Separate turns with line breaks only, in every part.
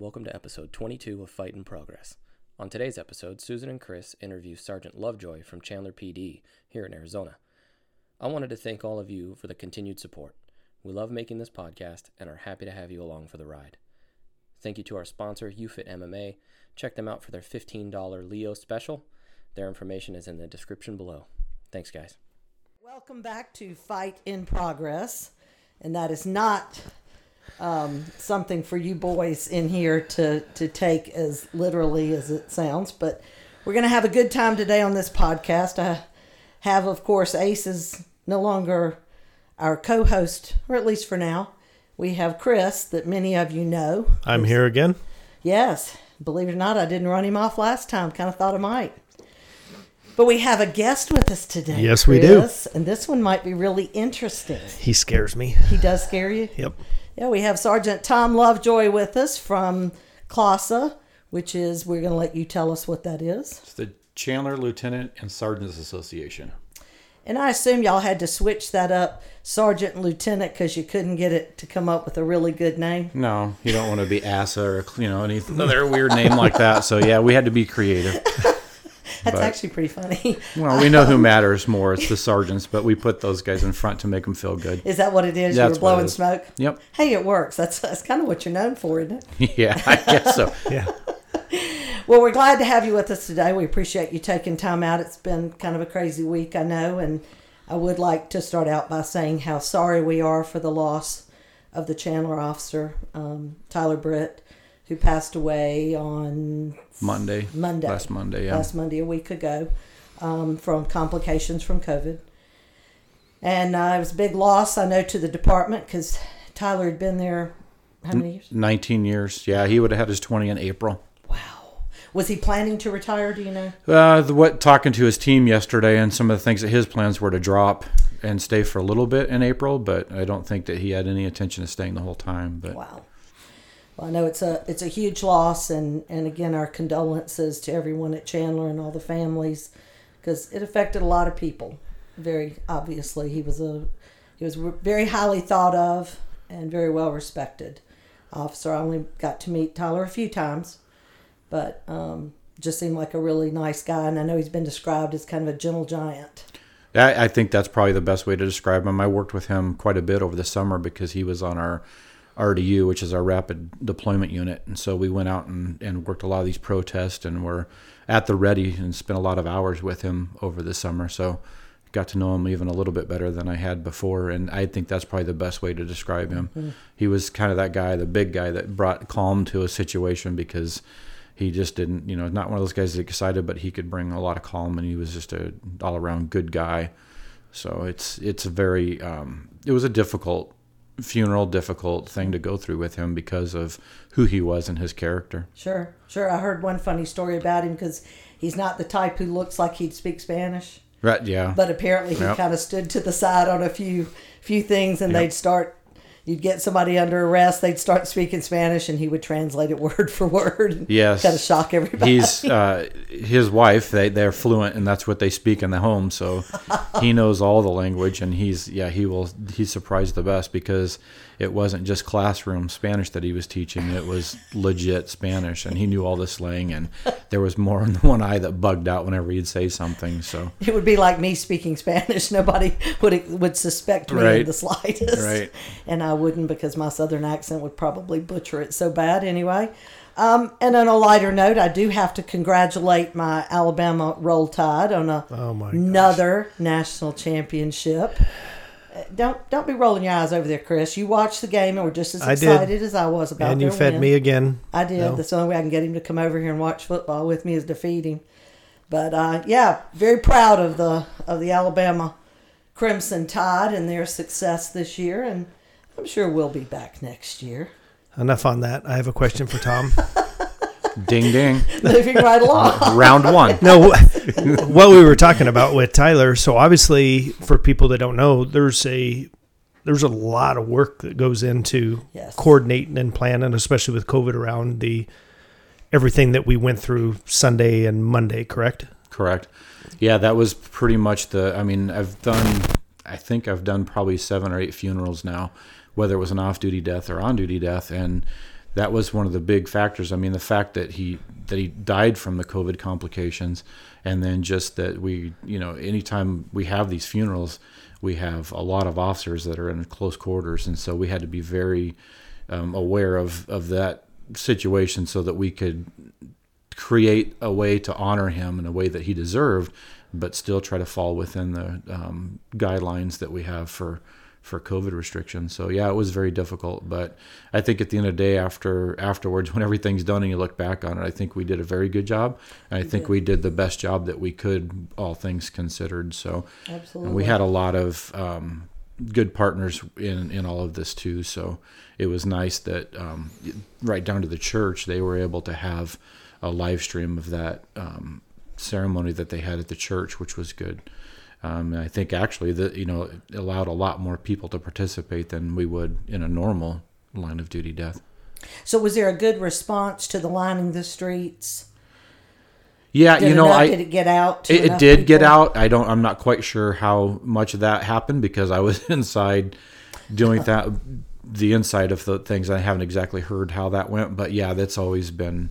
Welcome to episode 22 of Fight in Progress. On today's episode, Susan and Chris interview Sergeant Lovejoy from Chandler PD here in Arizona. I wanted to thank all of you for the continued support. We love making this podcast and are happy to have you along for the ride. Thank you to our sponsor, UFIT MMA. Check them out for their $15 Leo special. Their information is in the description below. Thanks, guys.
Welcome back to Fight in Progress. And that is not um, something for you boys in here to, to take as literally as it sounds, but we're going to have a good time today on this podcast. I have, of course, Ace is no longer our co host, or at least for now. We have Chris, that many of you know.
I'm here again.
Yes, believe it or not, I didn't run him off last time. Kind of thought I might. But we have a guest with us today.
Yes, we do.
And this one might be really interesting.
He scares me.
He does scare you?
Yep.
Yeah, we have Sergeant Tom Lovejoy with us from CLASA, which is, we're going to let you tell us what that is.
It's the Chandler Lieutenant and Sergeants Association.
And I assume y'all had to switch that up, Sergeant and Lieutenant, because you couldn't get it to come up with a really good name.
No, you don't want to be ASA or you know any other weird name like that. So yeah, we had to be creative.
That's
But-
actually pretty funny.
Well, we know who matters more. It's the sergeants, but we put those guys in front to make them feel good.
Is that what it is?
That's
you
what
were
it
blowing smoke?
Yep.
Hey, it works. That's, that's kind of what you're known for, isn't it?
Yeah, I guess so.
Yeah.
Well, we're glad to have you with us today. We appreciate you taking time out. It's been kind of a crazy week, I know, and I would like to start out by saying how sorry we are for the loss of the Chandler officer, um, Tyler Britt, who passed away on
Monday.
Monday.
Last Monday, yeah.
last Monday, a week ago, um, from complications from COVID. And uh, it was a big loss, I know, to the department because Tyler had been there how many years?
19 years. Yeah, he would have had his 20 in April.
Wow. Was he planning to retire? Do you know?
Uh, the, what talking to his team yesterday, and some of the things that his plans were to drop and stay for a little bit in April, but I don't think that he had any intention of staying the whole time. But
Wow. Well, I know it's a it's a huge loss, and and again our condolences to everyone at Chandler and all the families, because it affected a lot of people. Very obviously, he was a he was very highly thought of and very well respected officer. I only got to meet Tyler a few times, but um, just seemed like a really nice guy, and I know he's been described as kind of a gentle giant.
I, I think that's probably the best way to describe him. I worked with him quite a bit over the summer because he was on our RDU, which is our rapid deployment unit. And so we went out and, and worked a lot of these protests and were at the ready and spent a lot of hours with him over the summer. So got to know him even a little bit better than I had before. And I think that's probably the best way to describe him. He was kind of that guy, the big guy that brought calm to a situation because he just didn't, you know, not one of those guys that's excited, but he could bring a lot of calm and he was just a all around good guy. So it's it's a very um, it was a difficult funeral, difficult thing to go through with him because of who he was and his character.
Sure, sure. I heard one funny story about him because he's not the type who looks like he'd speak Spanish.
Right? Yeah.
but apparently he
Yep.
kind of stood to the side on a few few things and
Yep.
they'd start you'd get somebody under arrest they'd start speaking spanish and he would translate it word for word
Yes.
kind of shock everybody
He's uh, his wife. They they're fluent, and that's what they speak in the home. So he knows all the language, and he's yeah he will he's surprised the best because it wasn't just classroom Spanish that he was teaching. It was legit Spanish, and he knew all the slang, and there was more than one eye that bugged out whenever he'd say something. So
it would be like me speaking spanish nobody would would suspect me in the slightest
Right.
and i wouldn't because my southern accent would probably butcher it so bad anyway um, and on a lighter note, I do have to congratulate my Alabama Roll Tide on a
Oh my
another national championship. Don't don't be rolling your eyes over there, Chris. You watched the game and were just as
I did.
excited as I was about.
And you fed
win.
me again.
I did.
No.
That's the only way I can get him to come over here and watch football with me is defeat him. But uh, yeah, very proud of the of the Alabama Crimson Tide and their success this year, and I'm sure we'll be back next year.
Enough on that. I have a question for Tom.
ding ding,
Moving right along.
round one.
no, what we were talking about with Tyler. So obviously, for people that don't know, there's a there's a lot of work that goes into
Yes.
coordinating and planning, especially with COVID around the everything that we went through Sunday and Monday. Correct?
Correct. Yeah, that was pretty much the. I mean, I've done. I think I've done probably seven or eight funerals now, whether it was an off-duty death or on-duty death, and that was one of the big factors. I mean, the fact that he that he died from the COVID complications, and then just that we, you know, anytime we have these funerals, we have a lot of officers that are in close quarters, and so we had to be very um, aware of of that situation so that we could create a way to honor him in a way that he deserved, but still try to fall within the um, guidelines that we have for for COVID restrictions. So yeah, it was very difficult, but I think at the end of the day, after afterwards, when everything's done and you look back on it, I think we did a very good job, and I think we did the best job that we could, all things considered. So
Absolutely.
and we had a lot of um, good partners in in all of this too. So it was nice that um, right down to the church, they were able to have a live stream of that um, ceremony that they had at the church, which was good. Um, I think actually that you know it allowed a lot more people to participate than we would in a normal line of duty death.
So was there a good response to the lining the streets?
Yeah,
Did
you know,
enough,
I
did it get out? To
it, it did get out. I don't. I'm not quite sure how much of that happened because I was inside doing that, the inside of the things. I haven't exactly heard how that went, but yeah, that's always been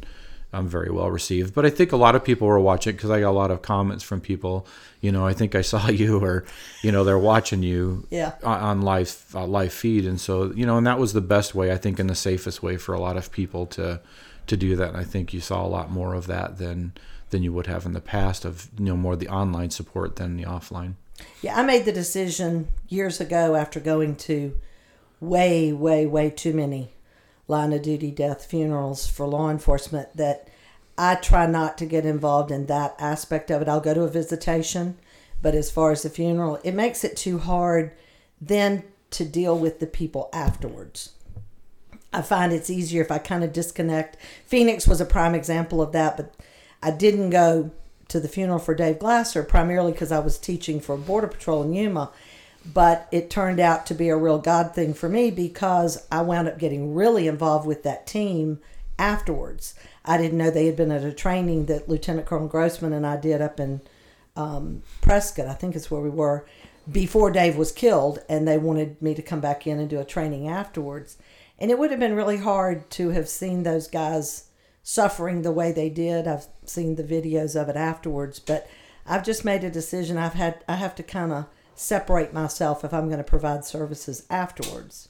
um, very well received. But I think a lot of people were watching because I got a lot of comments from people. You know, I think I saw you, or you know, they're watching you
Yeah.
on, on live uh, live feed, and so you know, and that was the best way I think, and the safest way for a lot of people to to do that. And I think you saw a lot more of that than than you would have in the past of you know more the online support than the offline.
Yeah, I made the decision years ago after going to way, way, way too many line of duty death funerals for law enforcement that I try not to get involved in that aspect of it. I'll go to a visitation, but as far as the funeral, it makes it too hard then to deal with the people afterwards. I find it's easier if I kind of disconnect. Phoenix was a prime example of that, but I didn't go to the funeral for Dave Glasser primarily because I was teaching for Border Patrol in Yuma. But it turned out to be a real God thing for me because I wound up getting really involved with that team afterwards. I didn't know they had been at a training that Lieutenant Colonel Grossman and I did up in um, Prescott, I think is where we were, before Dave was killed, and they wanted me to come back in and do a training afterwards. And it would have been really hard to have seen those guys suffering the way they did. I've seen the videos of it afterwards, but I've just made a decision. I've had I have to kind of separate myself if I'm going to provide services afterwards.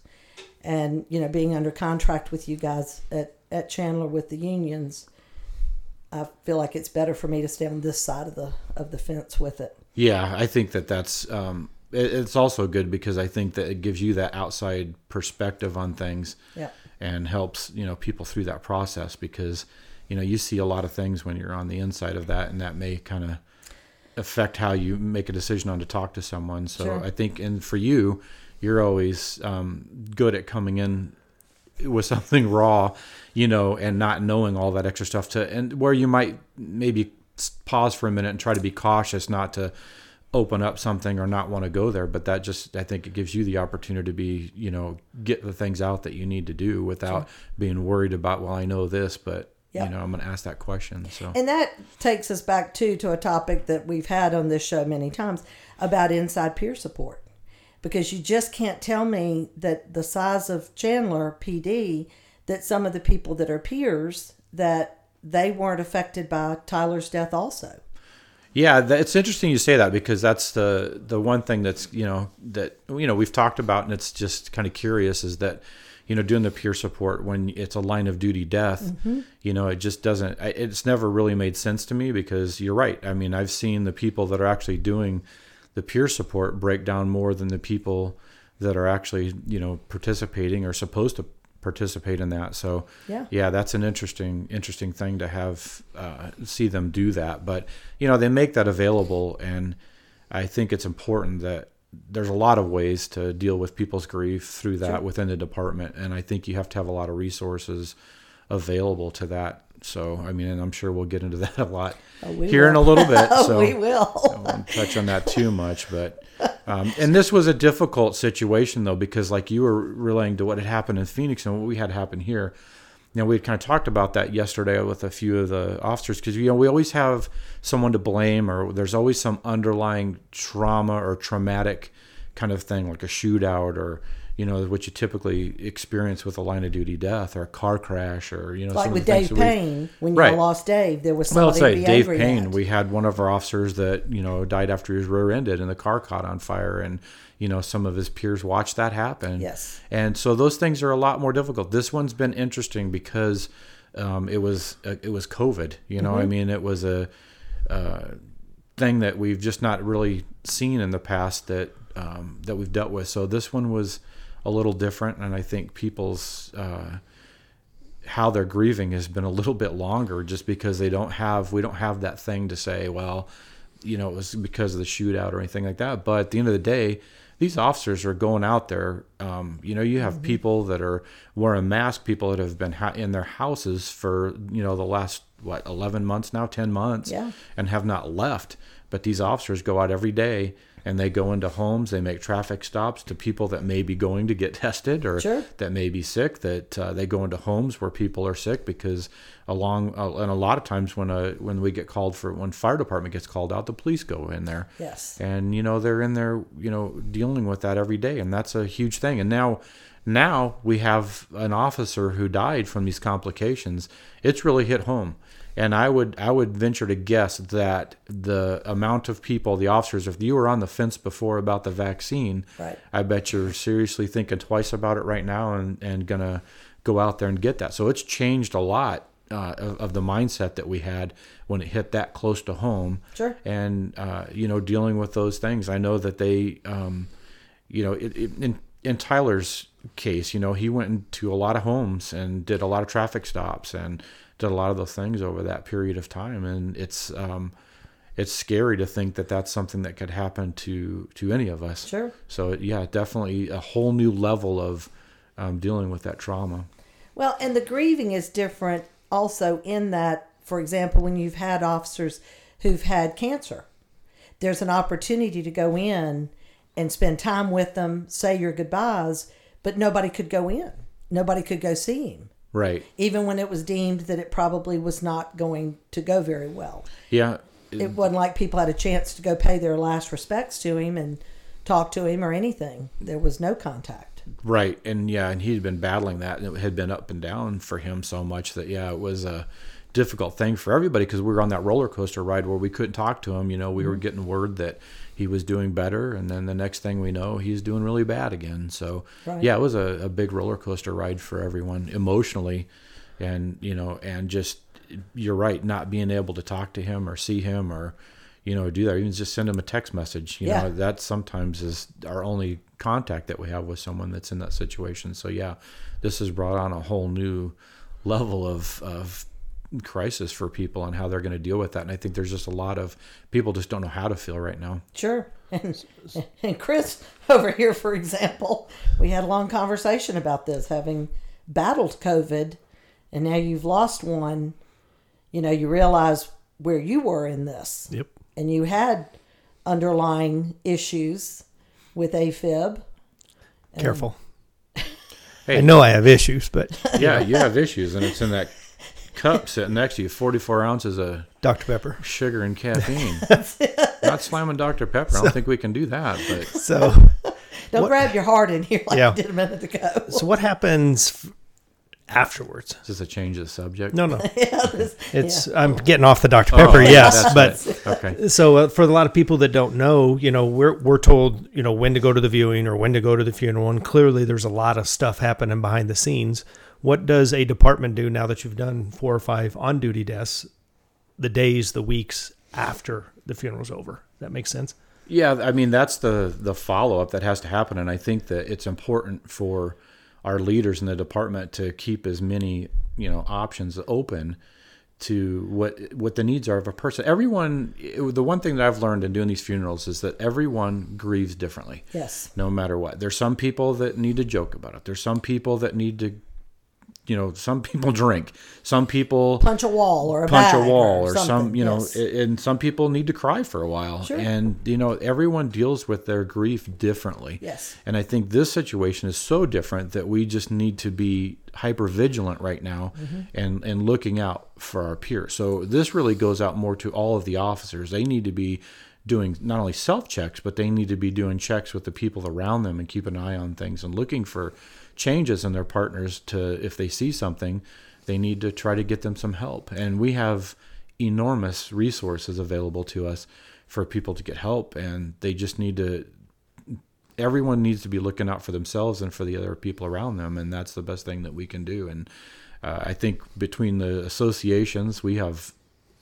And you know, being under contract with you guys at at Chandler with the unions, I feel like it's better for me to stay on this side of the of the fence with it.
Yeah, I think that that's um, it, it's also good because I think that it gives you that outside perspective on things
Yeah.
and helps you know people through that process because you know you see a lot of things when you're on the inside of that and that may kind of affect how you make a decision on to talk to someone. So
Sure.
i think and for you you're always um, good at coming in with something raw you know and not knowing all that extra stuff to and where you might maybe pause for a minute and try to be cautious not to open up something or not want to go there. But that just i think it gives you the opportunity to be you know get the things out that you need to do without being worried about well i know this but
Yep.
you know i'm going to ask that question so
And that takes us back too to a topic that we've had on this show many times about inside peer support. Because you just can't tell me that the size of Chandler PD that some of the people that are peers that they weren't affected by Tyler's death also.
Yeah, that, it's interesting you say that because that's the the one thing that's you know that you know we've talked about and it's just kind of curious is that you know doing the peer support when it's a line of duty death, you know it just doesn't it's never really made sense to me because you're right. I mean I've seen the people that are actually doing the peer support break down more than the people that are actually you know participating or supposed to participate in that. So
Yeah.
yeah, that's an interesting interesting thing to have uh, see them do that. But you know, they make that available, and I think it's important that there's a lot of ways to deal with people's grief through that within the department, and I think you have to have a lot of resources available to that. So I mean, and I'm sure we'll get into that a lot
Oh,
here in a little bit.
Oh,
so
we will.
I won't touch on that too much, but um, and this was a difficult situation though because like you were relaying to what had happened in Phoenix and what we had happen here. You know, we had kind of talked about that yesterday with a few of the officers because you know we always have someone to blame or there's always some underlying trauma or traumatic kind of thing like a shootout or you know, what you typically experience with a line of duty death or a car crash or you know,
like
some
with
of the
Dave
that we-
Payne, when you
Right.
lost Dave, there was
well,
somebody
it's
to
like
be
Dave Payne.
at.
We had one of our officers that you know died after he was rear-ended and the car caught on fire, and you know some of his peers watched that happen.
Yes.
and so those things are a lot more difficult. This one's been interesting because um, it was uh, it was COVID. You know, I
Mm-hmm.
mean, it was a uh, thing that we've just not really seen in the past that um, that we've dealt with. So this one was a little different, and I think people's uh, how they're grieving has been a little bit longer, just because they don't have we don't have that thing to say, well, you know, it was because of the shootout or anything like that. But at the end of the day. These officers are going out there. Um, you know, you have people that are wearing masks, people that have been ha- in their houses for you know the last what eleven months now, ten months,
Yeah.
and have not left. But these officers go out every day and they go into homes, they make traffic stops to people that may be going to get tested or
Sure.
that may be sick. That uh, they go into homes where people are sick because along uh, and a lot of times when uh, when we get called for when fire department gets called out, the police go in there.
Yes.
And you know they're in there, you know, dealing with that every day, and that's a huge thing. And now, now we have an officer who died from these complications. It's really hit home, and I would I would venture to guess that the amount of people, the officers, if you were on the fence before about the vaccine,
Right.
I bet you're seriously thinking twice about it right now and and gonna go out there and get that. So it's changed a lot. Uh, of, of the mindset that we had when it hit that close to home,
Sure.
and uh, you know dealing with those things. I know that they, um, you know, it, it, in in Tyler's case, you know, he went into a lot of homes and did a lot of traffic stops and did a lot of those things over that period of time, and it's um, it's scary to think that that's something that could happen to to any of us.
Sure.
So yeah, definitely a whole new level of um, dealing with that trauma.
Well, and the grieving is different also in that, for example, when you've had officers who've had cancer, there's an opportunity to go in and spend time with them, say your goodbyes, but nobody could go in. Nobody could go see him,
Right.
even when it was deemed that it probably was not going to go very well.
Yeah.
It wasn't like people had a chance to go pay their last respects to him and talk to him or anything. There was no contact.
Right, and yeah, and he'd been battling that, and it had been up and down for him so much that yeah, it was a difficult thing for everybody because we were on that roller coaster ride where we couldn't talk to him. You know, we were mm-hmm. getting word that he was doing better, and then the next thing we know, he's doing really bad again. So
Right.
yeah, it was a, a big roller coaster ride for everyone emotionally, and you know, and just you're right, not being able to talk to him or see him or you know do that, or even just send him a text message. You
Yeah.
know, that sometimes is our only contact that we have with someone that's in that situation. So yeah, this has brought on a whole new level of of crisis for people on how they're going to deal with that. And I think there's just a lot of people just don't know how to feel right now.
Sure. And, and Chris over here, for example, we had a long conversation about this, having battled COVID, and now you've lost one. You know, you realize where you were in this,
Yep.
and you had underlying issues with AFib.
Careful.
Hey.
I know I have issues, but
Yeah, you have issues, and it's in that cup sitting next to you, 44 ounces of
Dr. Pepper.
sugar and caffeine. Not slamming Dr. Pepper. I don't think we can do that, but
So,
Don't
What-
grab your heart in here like
Yeah.
you did a minute ago.
so what happens f- afterwards?
this is a change of the subject.
No, no.
yeah, this-
It's I'm getting off the Dr.
Oh,
Pepper,
okay,
yes, but
it. okay.
so uh, for a lot of people that don't know, you know, we're we're told, you know, when to go to the viewing or when to go to the funeral, and clearly there's a lot of stuff happening behind the scenes. What does a department do now that you've done four or five on duty deaths, the days, the weeks after the funeral's over? That makes sense.
Yeah, I mean that's the the follow up that has to happen, and I think that it's important for our leaders in the department to keep as many you know options open to what what the needs are of a person. Everyone, the one thing that I've learned in doing these funerals is that everyone grieves differently.
yes.
no matter what. There's some people that need to joke about it. There's some people that need to, you know, some people drink. Some people
Punch a wall or a
punch a wall
or,
or, some, you know,
yes.
and some people need to cry for a while.
Sure.
And, you know, everyone deals with their grief differently.
Yes.
And I think this situation is so different that we just need to be hyper vigilant right now
Mm-hmm.
and, and looking out for our peers. So this really goes out more to all of the officers. They need to be doing not only self checks, but they need to be doing checks with the people around them and keep an eye on things and looking for changes in their partners to if they see something, they need to try to get them some help. And we have enormous resources available to us for people to get help and they just need to everyone needs to be looking out for themselves and for the other people around them and that's the best thing that we can do and uh, i think between the associations we have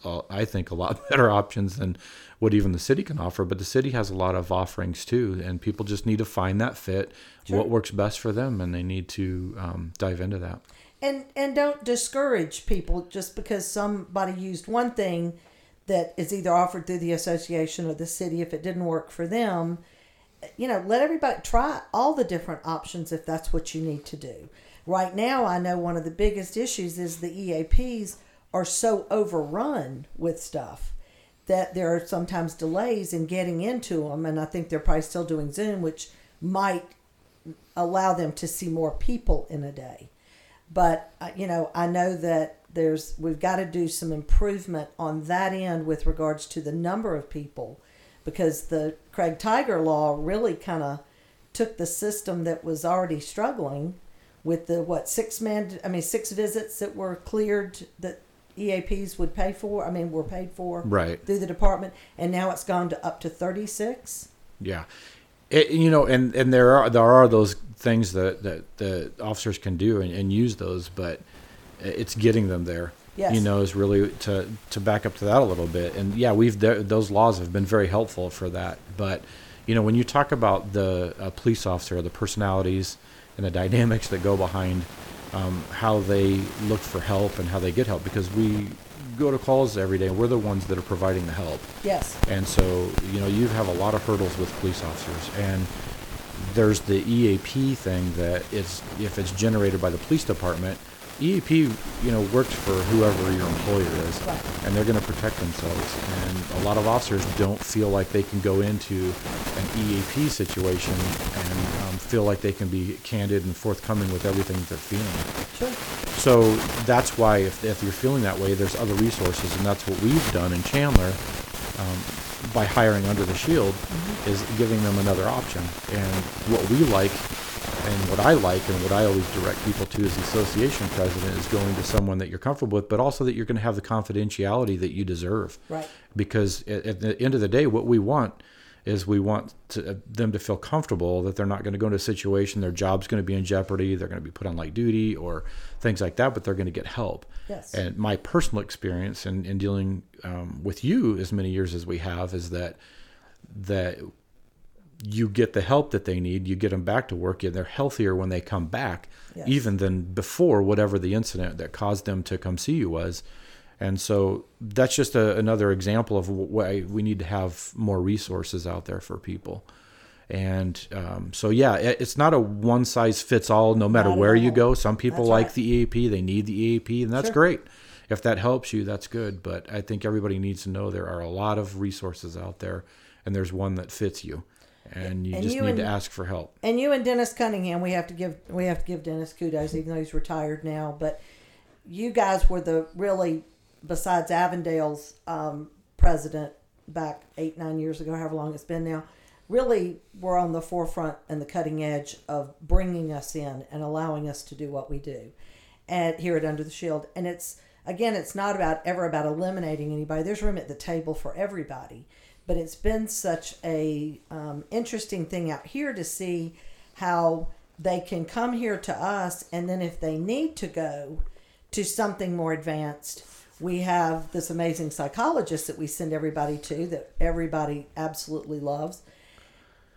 uh, i think a lot better options than what even the city can offer but the city has a lot of offerings too and people just need to find that fit
Sure.
what works best for them and they need to um, dive into that.
And and don't discourage people just because somebody used one thing that is either offered through the association or the city if it didn't work for them you know let everybody try all the different options if that's what you need to do. Right now i know one of the biggest issues is the eaps are so overrun with stuff that there are sometimes delays in getting into them and i think they're probably still doing zoom which might allow them to see more people in a day. But uh, you know i know that there's we've got to do some improvement on that end with regards to the number of people because the craig tiger law really kind of took the system that was already struggling with the what six man i mean six visits that were cleared that eaps would pay for i mean were paid for
Right.
through the department and now it's gone to up to 36
Yeah, it, you know, and and there are there are those things that that the officers can do and, and use those, but it's getting them there.
Yes.
You know, is really to to back up to that a little bit. And yeah, we've th- those laws have been very helpful for that. But you know, when you talk about the uh, police officer, the personalities and the dynamics that go behind um, how they look for help and how they get help, because we go to calls every day, we're the ones that are providing the help.
yes
And so, you know, you have a lot of hurdles with police officers. And there's the EAP thing that it's if it's generated by the police department, EAP, you know, works for whoever your employer is,
Right.
and they're going to protect themselves. And a lot of officers don't feel like they can go into an EAP situation and um, feel like they can be candid and forthcoming with everything that they're feeling.
sure
So that's why if, if you're feeling that way, there's other resources, and that's what we've done in Chandler um, by hiring Under the Shield, is giving them another option. And what we like, and what I like, and what I always direct people to as the association president is going to someone that you're comfortable with, but also that you're going to have the confidentiality that you deserve.
Right.
Because at, at the end of the day, what we want is we want to, uh, them to feel comfortable that they're not going to go into a situation their job's going to be in jeopardy they're going to be put on light duty or things like that but they're going to get help
Yes.
and my personal experience in, in dealing um, with you as many years as we have is that that you get the help that they need you get them back to work and they're healthier when they come back
Yes.
even than before whatever the incident that caused them to come see you was. And so that's just a, another example of why we need to have more resources out there for people. And um, so yeah it- it's not a one size fits all no matter
Not
where you go. Some people
That's
like
right.
the eap they need the eap and that's
Sure.
great. If that helps you that's good. But i think everybody needs to know there are a lot of resources out there and there's one that fits you and you
And
just
you
need to ask for help
and you and Dennis Cunningham, we have to give we have to give Dennis kudos, even though he's retired now. But you guys were the really, besides Avondale's um, president back eight nine years ago, however long it's been now, really were on the forefront and the cutting edge of bringing us in and allowing us to do what we do, at here at Under the Shield. And it's again, it's not about ever about eliminating anybody. There's room at the table for everybody but it's been such a um, interesting thing out here to see how they can come here to us and then if they need to go to something more advanced we have this amazing psychologist that we send everybody to that everybody absolutely loves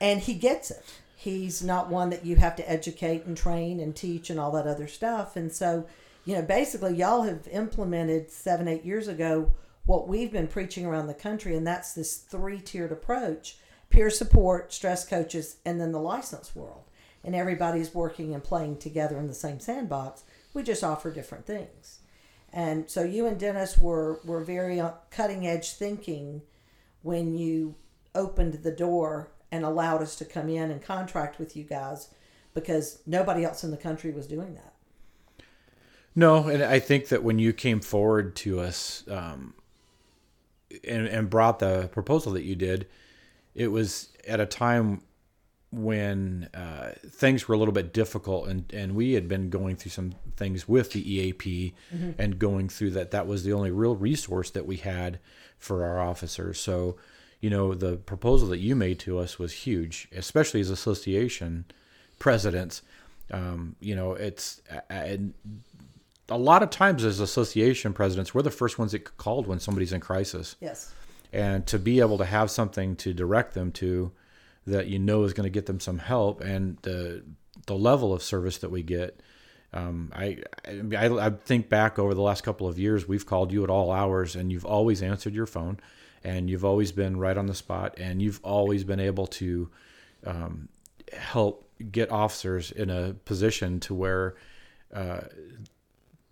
and he gets it. He's not one that you have to educate and train and teach and all that other stuff and so you know basically y'all have implemented seven eight years ago what we've been preaching around the country and that's this three-tiered approach peer support stress coaches and then the license world. And everybody's working and playing together in the same sandbox. We just offer different things. And so you and dennis were were very uh, cutting edge thinking when you opened the door and allowed us to come in and contract with you guys because nobody else in the country was doing that.
No, and I think that when you came forward to us um, and, and brought the proposal that you did, it was at a time when uh, things were a little bit difficult and, and we had been going through some things with the EAP and going through that. That was the only real resource that we had for our officers. So you know the proposal that you made to us was huge especially as association presidents. Um, you know it's and a lot of times as association presidents we're the first ones that called when somebody's in crisis
Yes.
and to be able to have something to direct them to that you know is going to get them some help and the the level of service that we get um, I, I I think back over the last couple of years we've called you at all hours and you've always answered your phone and you've always been right on the spot and you've always been able to um, help get officers in a position to where uh,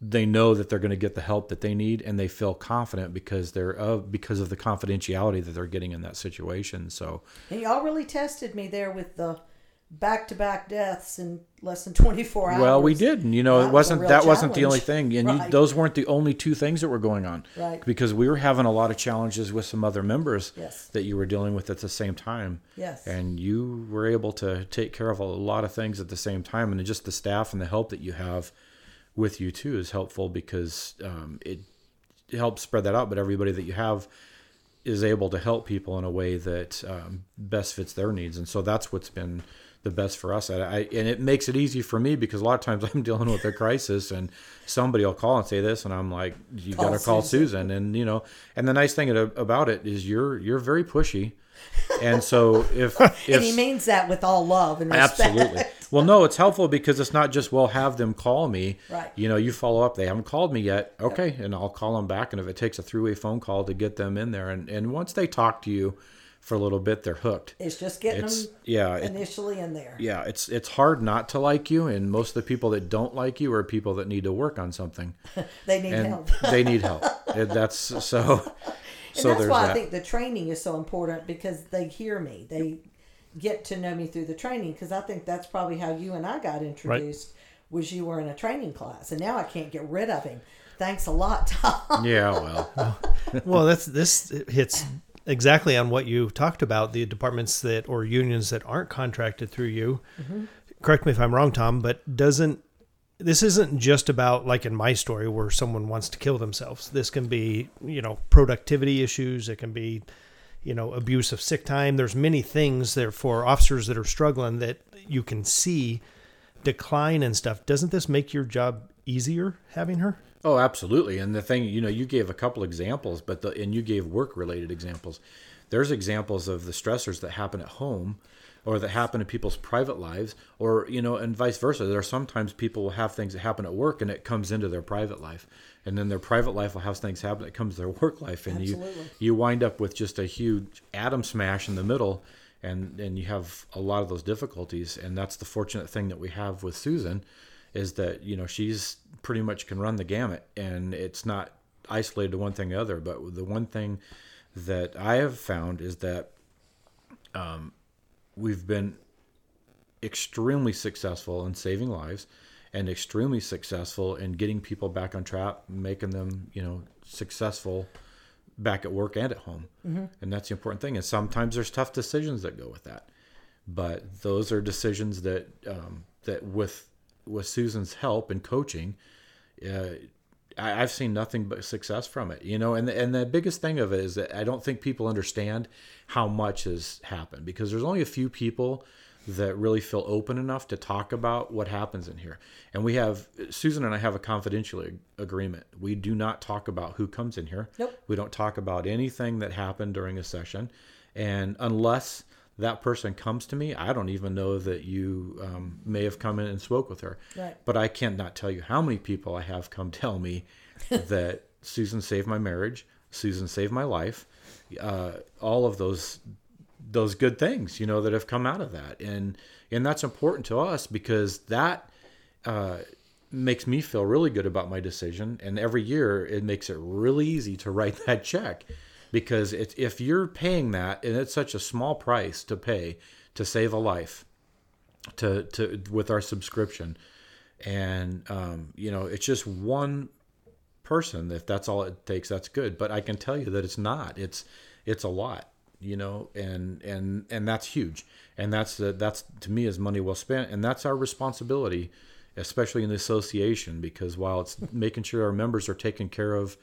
they know that they're going to get the help that they need and they feel confident because they're of because of the confidentiality that they're getting in that situation so
And y'all really tested me there with the back to back deaths in less than 24 hours.
well we did and you know
That
it
was
wasn't
real
that wasn't the only thing and you, those weren't the only two things that were going on
Right.
because we were having a lot of challenges with some other members
Yes.
that you were dealing with at the same time
Yes.
and you were able to take care of a lot of things at the same time and just the staff and the help that you have with you too is helpful because um, it helps spread that out but everybody that you have is able to help people in a way that um, best fits their needs and so that's what's been the best for us. And, I, and it makes it easy for me because a lot of times I'm dealing with a crisis and somebody will call and say this, and I'm like, you got to call
Susan.
Susan. And you know, and the nice thing about it is you're you're very pushy, and so if if
and he means that with all love and respect.
Absolutely. Well, no, it's helpful because it's not just well have them call me.
Right.
You know, you follow up. They haven't called me yet. Okay, and I'll call them back. And if it takes a three-way phone call to get them in there, and and once they talk to you for a little bit, they're hooked.
It's just getting
It's
them
yeah, it,
initially in there.
yeah. It's it's hard not to like you, and most of the people that don't like you are people that need to work on something,
They need
and
help.
they need help. That's so.
And
So
that's why
that.
I think the training is so important because they hear me. They get to know me through the training because I think that's probably how you and I got introduced was you were in a training class and now I can't get rid of him. Thanks a lot, Tom.
yeah, well,
well, that's this hits exactly on what you talked about the departments that or unions that aren't contracted through you. Mm-hmm. Correct me if I'm wrong, Tom, but doesn't this isn't just about like in my story where someone wants to kill themselves. This can be, you know, productivity issues, it can be you know, abuse of sick time. There's many things there for officers that are struggling that you can see decline and stuff. Doesn't this make your job easier having her?
Oh, absolutely. And the thing, you know, you gave a couple examples, but the and you gave work related examples. There's examples of the stressors that happen at home or that happen in people's private lives or you know and vice versa. There are sometimes people will have things that happen at work and it comes into their private life. And then their private life will have things happen that comes to their work life and
Absolutely.
you you wind up with just a huge atom smash in the middle and and you have a lot of those difficulties. And that's the fortunate thing that we have with Susan is that you know she's pretty much can run the gamut and it's not isolated to one thing or the other. But the one thing that I have found is that um, we've been extremely successful in saving lives and extremely successful in getting people back on track making them you know successful back at work and at home. And that's the important thing. And sometimes there's tough decisions that go with that. But those are decisions that um, that with with Susan's help and coaching uh, I, I've seen nothing but success from it, you know. And the, and the biggest thing of it is that I don't think people understand how much has happened because there's only a few people that really feel open enough to talk about what happens in here. And we have Susan and I have a confidential ag- agreement. We do not talk about who comes in here.
Nope.
We don't talk about anything that happened during a session, and unless that person comes to me, I don't even know that you um, may have come in and spoke with her.
Right.
But I cannot tell you how many people I have come tell me that Susan saved my marriage, Susan saved my life, uh, all of those those good things, you know, that have come out of that, and and that's important to us because that uh, makes me feel really good about my decision, and every year it makes it really easy to write that check because it's if you're paying that and it's such a small price to pay to save a life to to with our subscription and um, you know it's just one person if that's all it takes that's good. But i can tell you that it's not. It's it's a lot you know, and and and that's huge, and that's the, that's to me is money well spent, and that's our responsibility, especially in the association, because while it's making sure our members are taken care of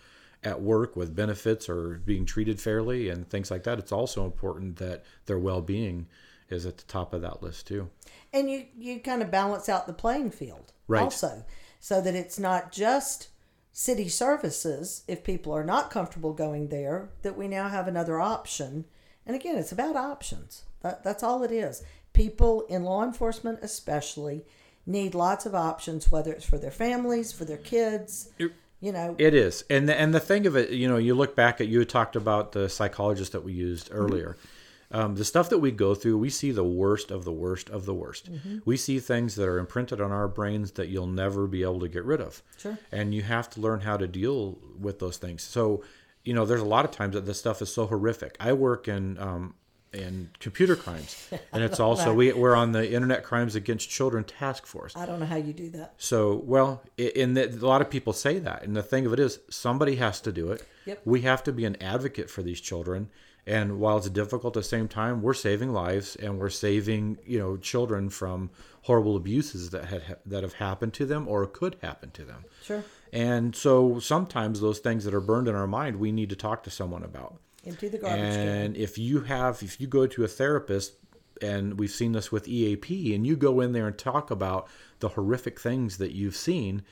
at work with benefits or being treated fairly and things like that, it's also important that their well-being is at the top of that list too.
and you you kind of balance out the playing field
Right.
also so that it's not just city services if people are not comfortable going there that we now have another option and again it's about options that, that's all it is people in law enforcement especially need lots of options whether it's for their families for their kids you know
It is, and the, and the thing of it, you know, you look back at you talked about the psychologist that we used earlier. Um, the stuff that we go through, we see the worst of the worst of the worst. We see things that are imprinted on our brains that you'll never be able to get rid of.
Sure.
And you have to learn how to deal with those things. So, you know, there's a lot of times that this stuff is so horrific. I work in um, in computer crimes, and it's also we we're on the Internet Crimes Against Children Task Force.
i don't know how you do that
So, well, in the, a lot of people say that, and the thing of it is, somebody has to do it.
Yep.
We have to be an advocate for these children, and while it's difficult at the same time, we're saving lives and we're saving you know children from horrible abuses that had that have happened to them or could happen to them.
sure
And so sometimes those things that are burned in our mind, we need to talk to someone about.
Empty the garbage can
And if you have, if you go to a therapist, and we've seen this with EAP, and you go in there and talk about the horrific things that you've seen,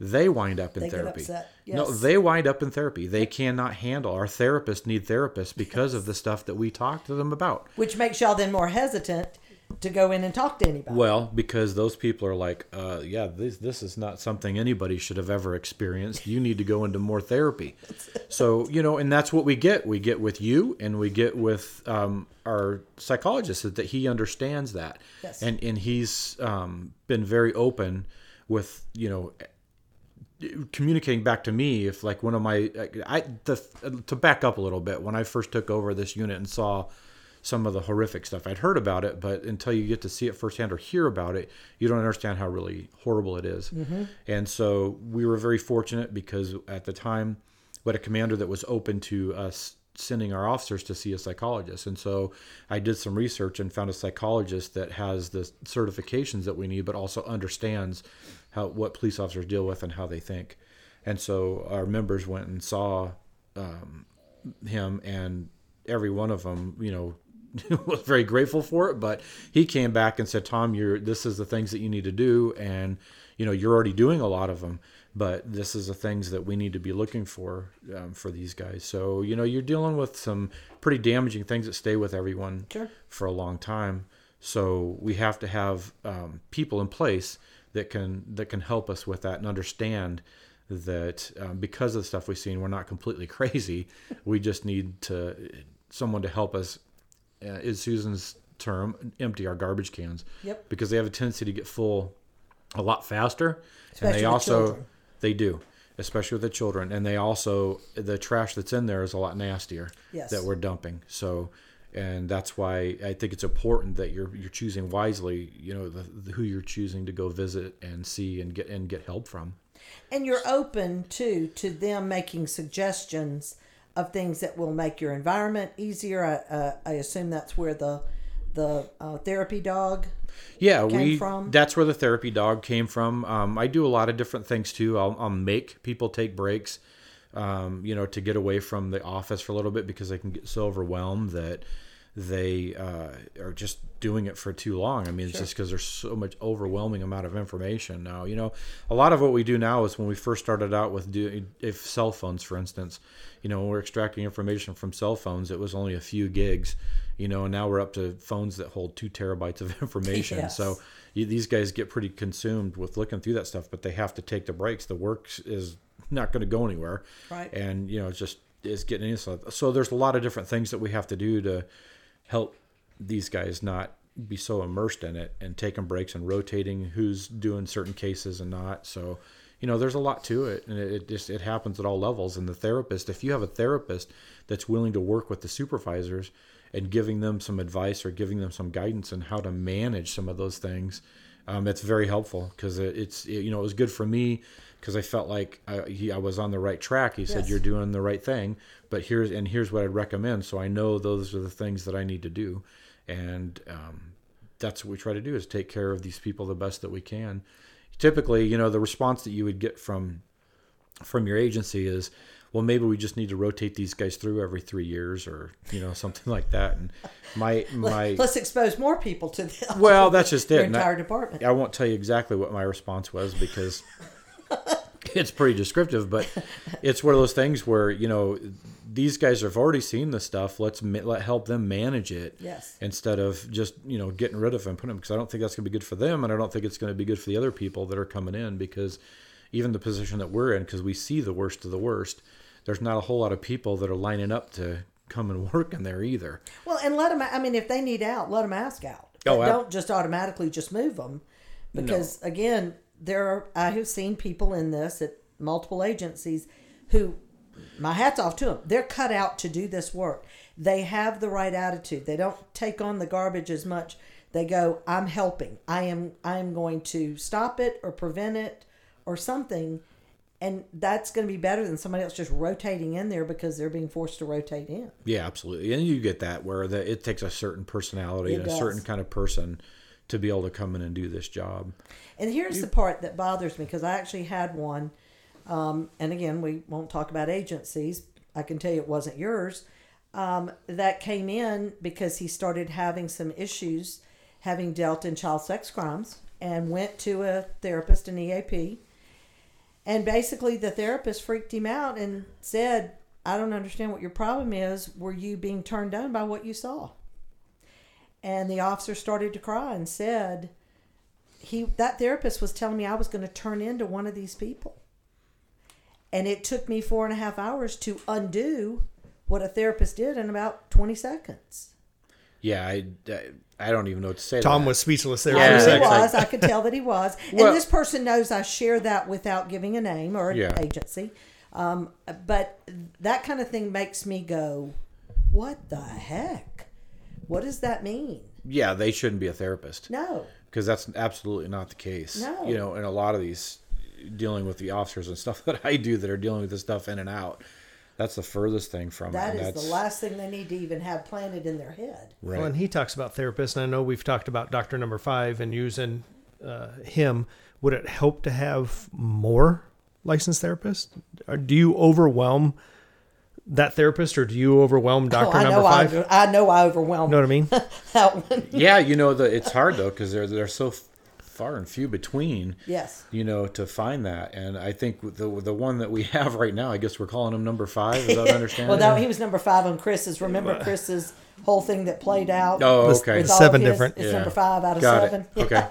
they wind up in
They
therapy.
upset,
No, they wind up in therapy. They cannot handle. Our therapists need therapists because of the stuff that we talk to them about.
which makes y'all then more hesitant to go in and talk to anybody
Well, because those people are like, uh, yeah, this this is not something anybody should have ever experienced. You need to go into more therapy. So you know, and that's what we get. We get with you, and we get with um, our psychologist is that he understands that,
Yes.
and and he's um, been very open with you know communicating back to me if like one of my I the to back up a little bit when I first took over this unit and saw some of the horrific stuff I'd heard about it but until you get to see it firsthand or hear about it you don't understand how really horrible it is. and so we were very fortunate because at the time we had a commander that was open to us sending our officers to see a psychologist and so I did some research and found a psychologist that has the certifications that we need but also understands how what police officers deal with and how they think. And so our members went and saw um, him, and every one of them, you know, was very grateful for it. But he came back and said, "Tom, you're this is the things that you need to do, and you know you're already doing a lot of them, but this is the things that we need to be looking for um, for these guys. So you know you're dealing with some pretty damaging things that stay with everyone
Sure.
for a long time. So we have to have um, people in place that can that can help us with that and understand that um, because of the stuff we've seen, we're not completely crazy. we just need to someone to help us. Uh, is Susan's term empty our garbage cans?
Yep.
Because they have a tendency to get full a lot faster,
Especially
and they also
children.
they do, especially with the children, and they also the trash that's in there is a lot nastier
Yes.
that we're dumping. So, and that's why I think it's important that you're you're choosing wisely. You know, the, the, who you're choosing to go visit and see and get and get help from.
And you're open too to them making suggestions of things that will make your environment easier. I, uh, I assume that's where the the uh, therapy dog.
Yeah,
came
we.
from?
That's where the therapy dog came from. Um, I do a lot of different things too. I'll, I'll make people take breaks, um, you know, to get away from the office for a little bit because they can get so overwhelmed that they uh, are just doing it for too long. I mean, it's just because there's so much overwhelming amount of information now. You know, a lot of what we do now is when we first started out with doing, if cell phones, for instance, you know, we're extracting information from cell phones, it was only a few gigs, you know, and now we're up to phones that hold two terabytes of information.
Yes.
So you, these guys get pretty consumed with looking through that stuff, but they have to take the breaks. The work is not going to go anywhere,
Right.
And you know, it's just is getting into stuff. So there's a lot of different things that we have to do to help these guys not be so immersed in it and taking breaks and rotating who's doing certain cases and not. So, you know, there's a lot to it, and it, it just it happens at all levels. And the therapist, if you have a therapist that's willing to work with the supervisors and giving them some advice or giving them some guidance on how to manage some of those things, um, it's very helpful because it, it's it, you know it was good for me because I felt like I, he, I was on the right track. He said
Yes.
you're doing the right thing, but here's and here's what I'd recommend. So I know those are the things that I need to do, and um, that's what we try to do is take care of these people the best that we can. Typically, you know, the response that you would get from from your agency is, well, maybe we just need to rotate these guys through every three years, or you know, something like that. And my my
Let's expose more people to the
well, that's just it. And I-
entire department.
I won't tell you exactly what my response was because it's pretty descriptive, but it's one of those things where you know these guys have already seen the stuff. Let's let help them manage it
Yes.
instead of just you know getting rid of them, putting them because I don't think that's going to be good for them, and I don't think it's going to be good for the other people that are coming in because even the position that we're in, because we see the worst of the worst. There's not a whole lot of people that are lining up to come and work in there either.
Well, and let them. I mean, if they need out, let them ask out.
Oh,
don't just automatically just move them, because again, there are. I have seen people in this at multiple agencies who, my hats off to them. They're cut out to do this work. They have the right attitude. They don't take on the garbage as much. They go, "I'm helping. I am. I am going to stop it or prevent it or something." And that's going to be better than somebody else just rotating in there because they're being forced to rotate in.
Yeah, absolutely. And you get that where the, it takes a certain personality
It
and a certain kind of person to be able to come in and do this job.
And here's the part that bothers me because I actually had one, um, and again, we won't talk about agencies. I can tell you it wasn't yours. Um, that came in because he started having some issues, having dealt in child sex crimes, and went to a therapist, an EAP. And basically, the therapist freaked him out and said, I don't understand what your problem is. Were you being turned on by what you saw? And the officer started to cry and said, he that therapist was telling me I was going to turn into one of these people. And it took me four and a half hours to undo what a therapist did in about 20 seconds.
Yeah, I, I, I don't even know what to say.
Tom
that.
was speechless there
Yeah,
I
for a
knew
second.
he was. I could tell that he was.
Well-
and this person knows I share that without giving a name or an
Yeah.
agency. Um, but that kind of thing makes me go, what the heck? What does that mean?
Yeah, they shouldn't be a therapist
No.
because that's absolutely not the case.
No.
You know, and a lot of these dealing with the officers and stuff that I do that are dealing with this stuff in and out, that's the furthest thing from
That
it.
is
That's
the last thing they need to even have planted in their head.
right.
Well, and he talks about therapists, and I know we've talked about Doctor Number Five and using uh, him. Would it help to have more licensed therapists? Or do you overwhelm that therapist, or do you overwhelm Doctor
oh,
Number Five?
I, I know I overwhelmed
know what I mean?
that one.
yeah, you know, the, it's hard though because they're they're so f- far and few between.
Yes.
you know, to find that. And I think the the one that we have right now, I guess we're calling him number five. Is that what I understand?
Well, that, he was number five on Chris's. Remember Chris's whole thing that played out?
oh, okay.
With
Seven
his?
different.
It's
Yeah.
number five out of
Got
seven.
it. Okay.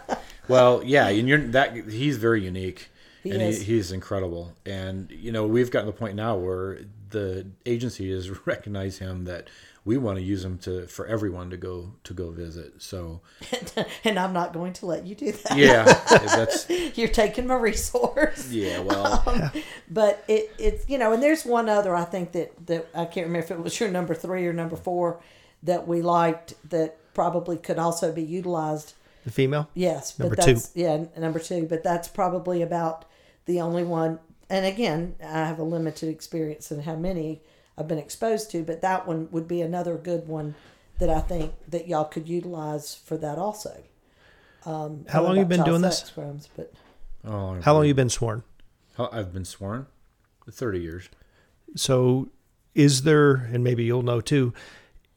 well, yeah, and you're that. He's very unique,
He
and
is.
He, he's incredible. And you know, we've gotten to the point now where the agency has recognized him that we want to use them to for everyone to go to go visit. So
and I'm not going to let you do that.
yeah, that's
You're taking my resource.
yeah. Well, um,
But it, it's you know, and there's one other I think that that I can't remember if it was your number three or number four that we liked that probably could also be utilized.
The female.
Yes, but
Number two.
that's yeah, number two. But that's probably about the only one. And again, I have a limited experience in how many I've been exposed to, but that one would be another good one that I think that y'all could utilize for that also. Um,
How long
know
you been doing this?
crimes, but
oh,
How long you been sworn?
I've been sworn. Thirty years.
So, is there, and maybe you'll know too,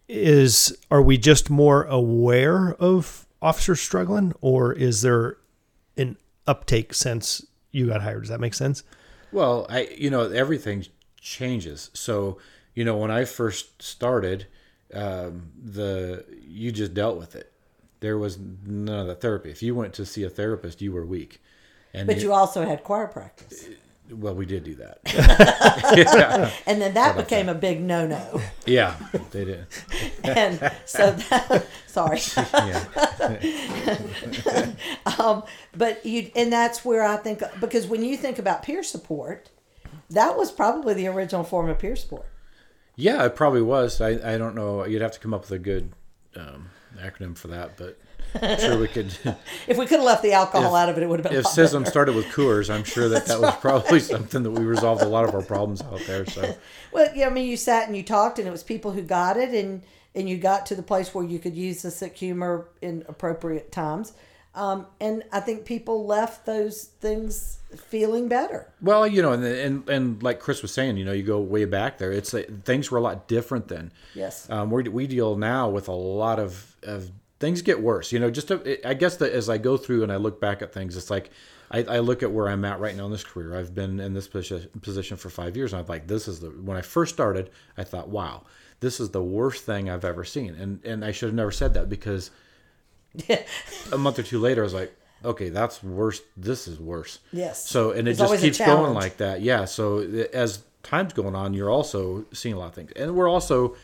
is are we just more aware of officers struggling, or is there an uptake since you got hired? Does that make sense?
Well, I you know everything changes. So you know when I first started, um, the you just dealt with it. There was none of the therapy. If you went to see a therapist, you were weak. And
but you also had choir practice,
well, we did do that. yeah,
and then that became a big no-no.
yeah, they did.
and so that, sorry um, but you and that's where i think because when you think about peer support that was probably the original form of peer support
yeah, it probably was. I I don't know. You'd have to come up with a good um, acronym for that, but I'm sure we could.
If we could have left the alcohol
If-
out of it, it would have been.
if
CISM
started with Coors, I'm sure that that was probably something that we resolved a lot of our problems out there. So
Well, yeah, I mean, you sat and you talked, and it was people who got it, and and you got to the place where you could use the sick humor in appropriate times. Um, and I think people left those things feeling better.
Well, you know, and and and like Chris was saying, you know, you go way back there. It's like, things were a lot different then.
Yes.
Um, we we deal now with a lot of of things get worse. You know, just to, I guess that as I go through and I look back at things, it's like I, I look at where I'm at right now in this career. I've been in this position position for five years, and I'm like, this is the when I first started, I thought, wow, this is the worst thing I've ever seen, and and I should have never said that because a month or two later, I was like, okay, that's worse. This is worse.
Yes.
So and it
There's
just keeps going like that. Yeah. So as time's going on, you're also seeing a lot of things, and we're also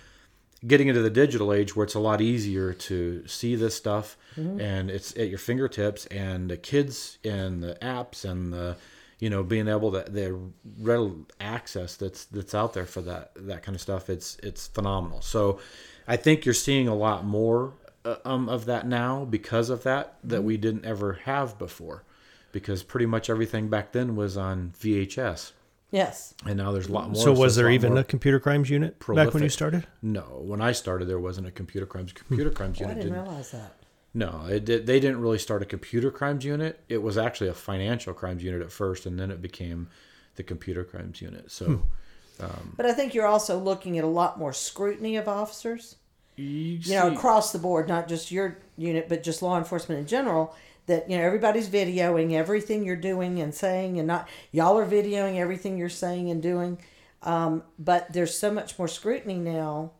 getting into the digital age where it's a lot easier to see this stuff
Mm-hmm.
and it's at your fingertips and the kids and the apps and the you know being able to the real access that's that's out there for that that kind of stuff it's it's phenomenal so i think you're seeing a lot more Uh, um, of that now because of that that we didn't ever have before because pretty much everything back then was on vhs
Yes.
and now there's a lot more
So was
it's
there even a computer crimes unit back when you started?
no when i started there wasn't a computer crimes computer crimes
Oh, I
unit
didn't
didn't
realize that.
no, it did, they didn't really start a computer crimes unit. It was actually a financial crimes unit at first, and then it became the computer crimes unit. So hmm.
um, But I think you're also looking at a lot more scrutiny of officers.
You,
you know, across the board, not just your unit, but just law enforcement in general. That you know, everybody's videoing everything you're doing and saying, and not y'all are videoing everything you're saying and doing. Um, but there's so much more scrutiny now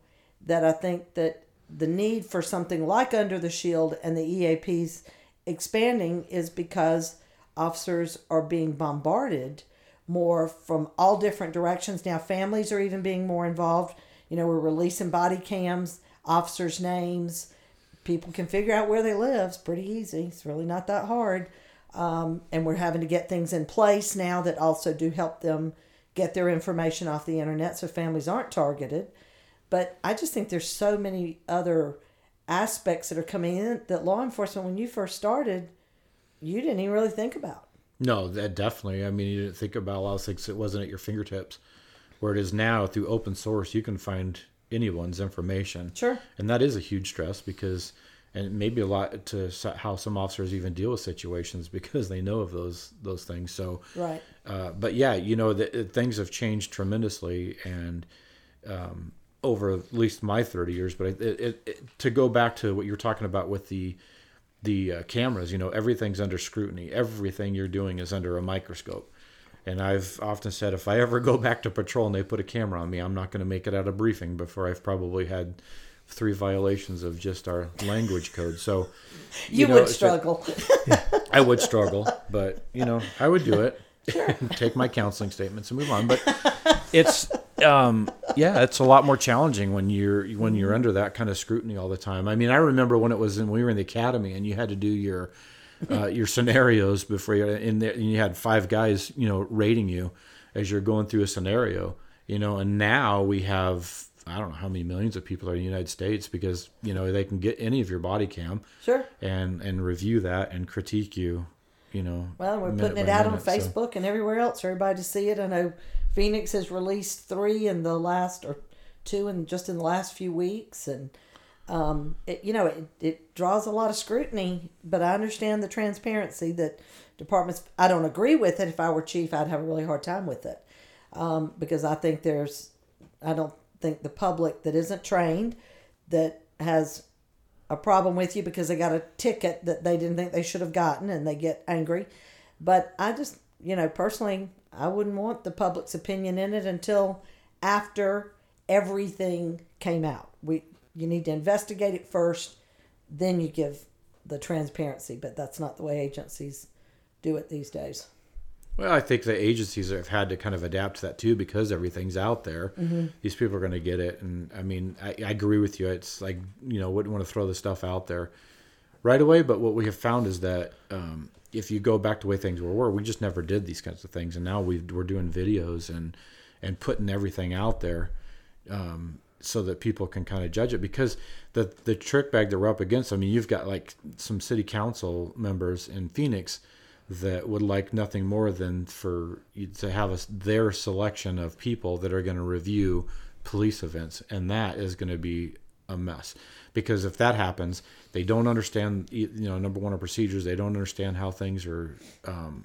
that I think that the need for something like Under the Shield and the EAPs expanding is because officers are being bombarded more from all different directions. Now, families are even being more involved. You know, we're releasing body cams, officers' names. People can figure out where they live. It's pretty easy. It's really not that hard. Um, and we're having to get things in place now that also do help them get their information off the internet so families aren't targeted. But I just think there's so many other aspects that are coming in that law enforcement, when you first started, you didn't even really think about.
no, that definitely. I mean, you didn't think about a lot of things. It wasn't at your fingertips. Where it is now, through open source, you can find anyone's information.
Sure.
and that is a huge stress because and maybe a lot to how some officers even deal with situations because they know of those those things so
Right.
uh, but yeah you know the, things have changed tremendously and um, over at least my 30 years but it, it, it, to go back to what you were talking about with the the uh, cameras you know everything's under scrutiny everything you're doing is under a microscope and I've often said if I ever go back to patrol and they put a camera on me, I'm not going to make it out of briefing before I've probably had three violations of just our language code. So
You,
know,
would struggle.
I would struggle, but you know, I would do it. Take my counseling statements and move on. But it's um yeah, it's a lot more challenging when you're when you're under that kind of scrutiny all the time. I mean, I remember when it was in, when we were in the academy and you had to do your uh, your scenarios before you in there and you had five guys, you know, rating you as you're going through a scenario, you know, and now we have I don't know how many millions of people are in the United States because, you know, they can get any of your body cam
sure.
and and review that and critique you you know
Well, we're putting it out on
minute, so-
Facebook and everywhere else for everybody to see it. I know Phoenix has released three in the last or two and just in the last few weeks, and um, it, you know it, it draws a lot of scrutiny. But I understand the transparency that departments. I don't agree with it. If I were chief, I'd have a really hard time with it um, because I think there's. I don't think the public that isn't trained that has a problem with you because they got a ticket that they didn't think they should have gotten and they get angry. But I just, you know, personally, I wouldn't want the public's opinion in it until after everything came out. We you need to investigate it first, then you give the transparency, but that's not the way agencies do it these days.
well i think the agencies have had to kind of adapt to that too because everything's out there
Mm-hmm.
these people are going to get it and i mean I, I agree with you it's like you know wouldn't want to throw the stuff out there right away but what we have found is that um, if you go back to the way things were we just never did these kinds of things and now we we're doing videos and and putting everything out there um, so that people can kind of judge it because the the trick bag that we're up against. I mean, you've got like some city council members in Phoenix that would like nothing more than for you to have a, their selection of people that are going to review police events, and that is going to be a mess because if that happens, they don't understand you know number one of procedures. They don't understand how things are. Um,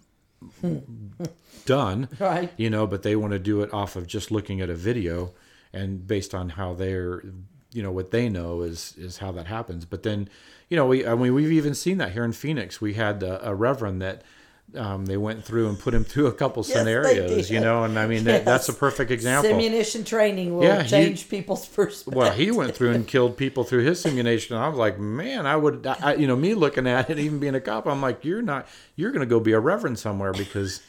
done
Right.
you know but they want to do it off of just looking at a video and based on how they're you know what they know is is how that happens but then you know we i mean we've even seen that here in phoenix we had a, a reverend that um, they went through and put him through a couple
they
scenarios you know and i mean that, that's a perfect example
Simunition training will
Yeah, he-
change people's perspective.
well, he went through and killed people through his simulation. And I was like, man, I would, I, you know, me looking at it, even being a cop, I'm like, you're not, you're going to go be a reverend somewhere because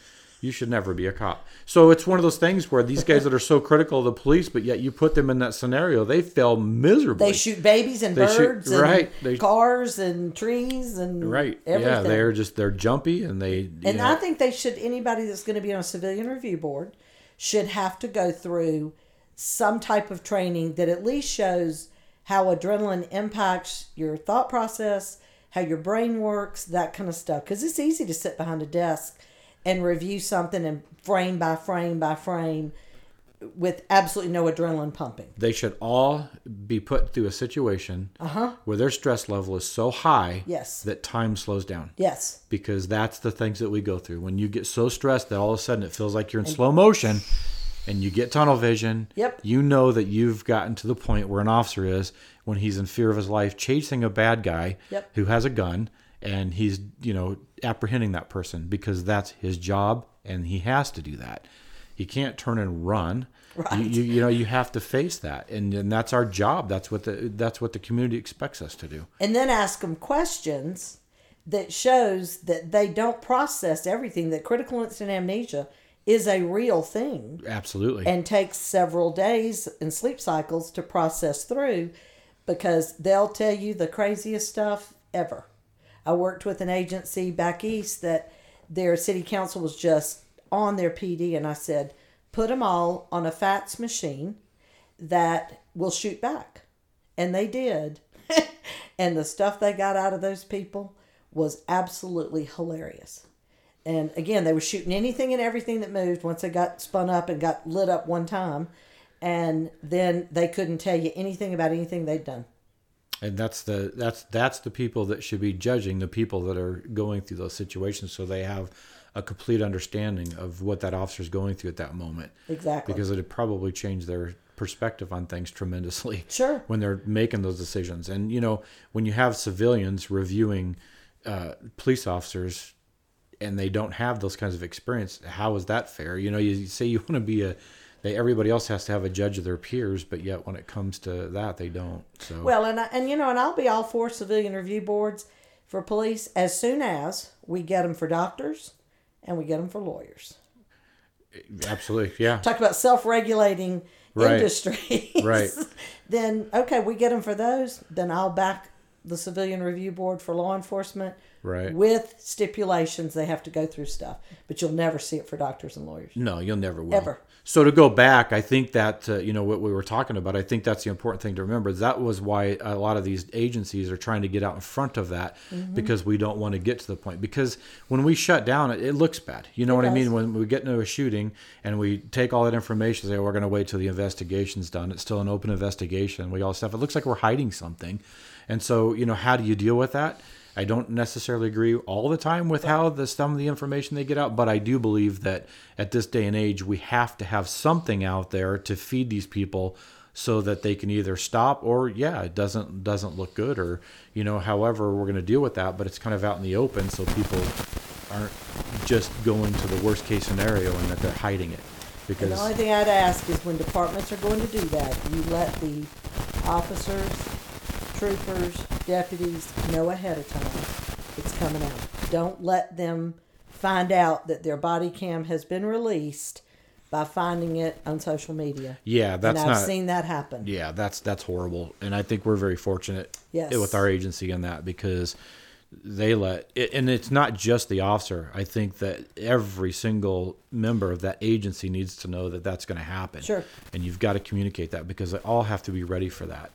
you should never be a cop. So it's one of those things where these guys that are so critical of the police, but yet you put them in that scenario, they fail miserably.
They shoot babies and
They shoot-
birds and
right, they-
cars and trees and
right.
everything.
Yeah, they're just they're jumpy and they.
and
know,
I think they should anybody that's going to be on a civilian review board should have to go through some type of training that at least shows how adrenaline impacts your thought process, how your brain works, that kind of stuff. Because it's easy to sit behind a desk and review something and frame by frame by frame with absolutely no adrenaline pumping.
they should all be put through a situation where their stress level is so high
Uh-huh. Yes.
that time slows down.
Yes.
because that's the things that we go through. When you get so stressed that all of a sudden it feels like you're in slow motion and you get tunnel vision,
Yep.
you know that you've gotten to the point where an officer is when he's in fear of his life chasing a bad guy
Yep.
who has a gun and he's, you know, apprehending that person because that's his job and he has to do that. He can't turn and run.
Right.
You, you, you know you have to face that and, and that's our job. That's what the that's what the community expects us to do.
and then ask them questions that shows that they don't process everything that critical incident amnesia is a real thing
Absolutely.
and takes several days and sleep cycles to process through because they'll tell you the craziest stuff ever. I worked with an agency back east that their city council was just on their PD, and I said, put them all on a FATS machine that will shoot back. And they did. and the stuff they got out of those people was absolutely hilarious. And again, they were shooting anything and everything that moved once they got spun up and got lit up one time. And then they couldn't tell you anything about anything they'd done.
And that's the that's that's the people that should be judging the people that are going through those situations so they have a complete understanding of what that officer is going through at that moment
Exactly.
because it would probably change their perspective on things tremendously
Sure.
when they're making those decisions and you know when you have civilians reviewing uh, police officers and they don't have those kinds of experience how is that fair you know you say you want to be a they, everybody else has to have a judge of their peers but yet when it comes to that they don't so
Well, and I, and you know, and I'll be all for civilian review boards for police as soon as we get them for doctors and we get them for lawyers.
Eh, absolutely yeah
Talk about self-regulating
Right.
industries.
Right.
then okay, we get them for those. Then I'll back the civilian review board for law enforcement.
Right.
With stipulations, they have to go through stuff, but you'll never see it for doctors and lawyers.
No, you'll never will.
Ever.
So to go back, I think that uh, you know what we were talking about. I think that's the important thing to remember. That was why a lot of these agencies are trying to get out in front of that
Mm-hmm.
because we don't want to get to the point. Because when we shut down, it, it looks bad. You know what I mean? When we get into a shooting and we take all that information, say we're going to wait till the investigation's done. It's still an open investigation. We all stuff. It looks like we're hiding something. And so you know, how do you deal with that? I don't necessarily agree all the time with how the some of the information they get out, but I do believe that at this day and age we have to have something out there to feed these people so that they can either stop or yeah, it doesn't doesn't look good or you know, however we're going to deal with that, but it's kind of out in the open so people aren't just going to the worst case scenario and that they're hiding it.
And
Because
the only thing I'd ask is when departments are going to do that, you let the officers, troopers, deputies know ahead of time it's coming out. Don't let them find out that their body cam has been released by finding it on social media.
yeah, that's
and I've
not
seen that happen.
Yeah, that's that's horrible, and I think we're very fortunate
Yes.
with our agency in that because they let it, and it's not just the officer. I think that every single member of that agency needs to know that that's going to happen.
Sure.
And you've got to communicate that because they all have to be ready for that.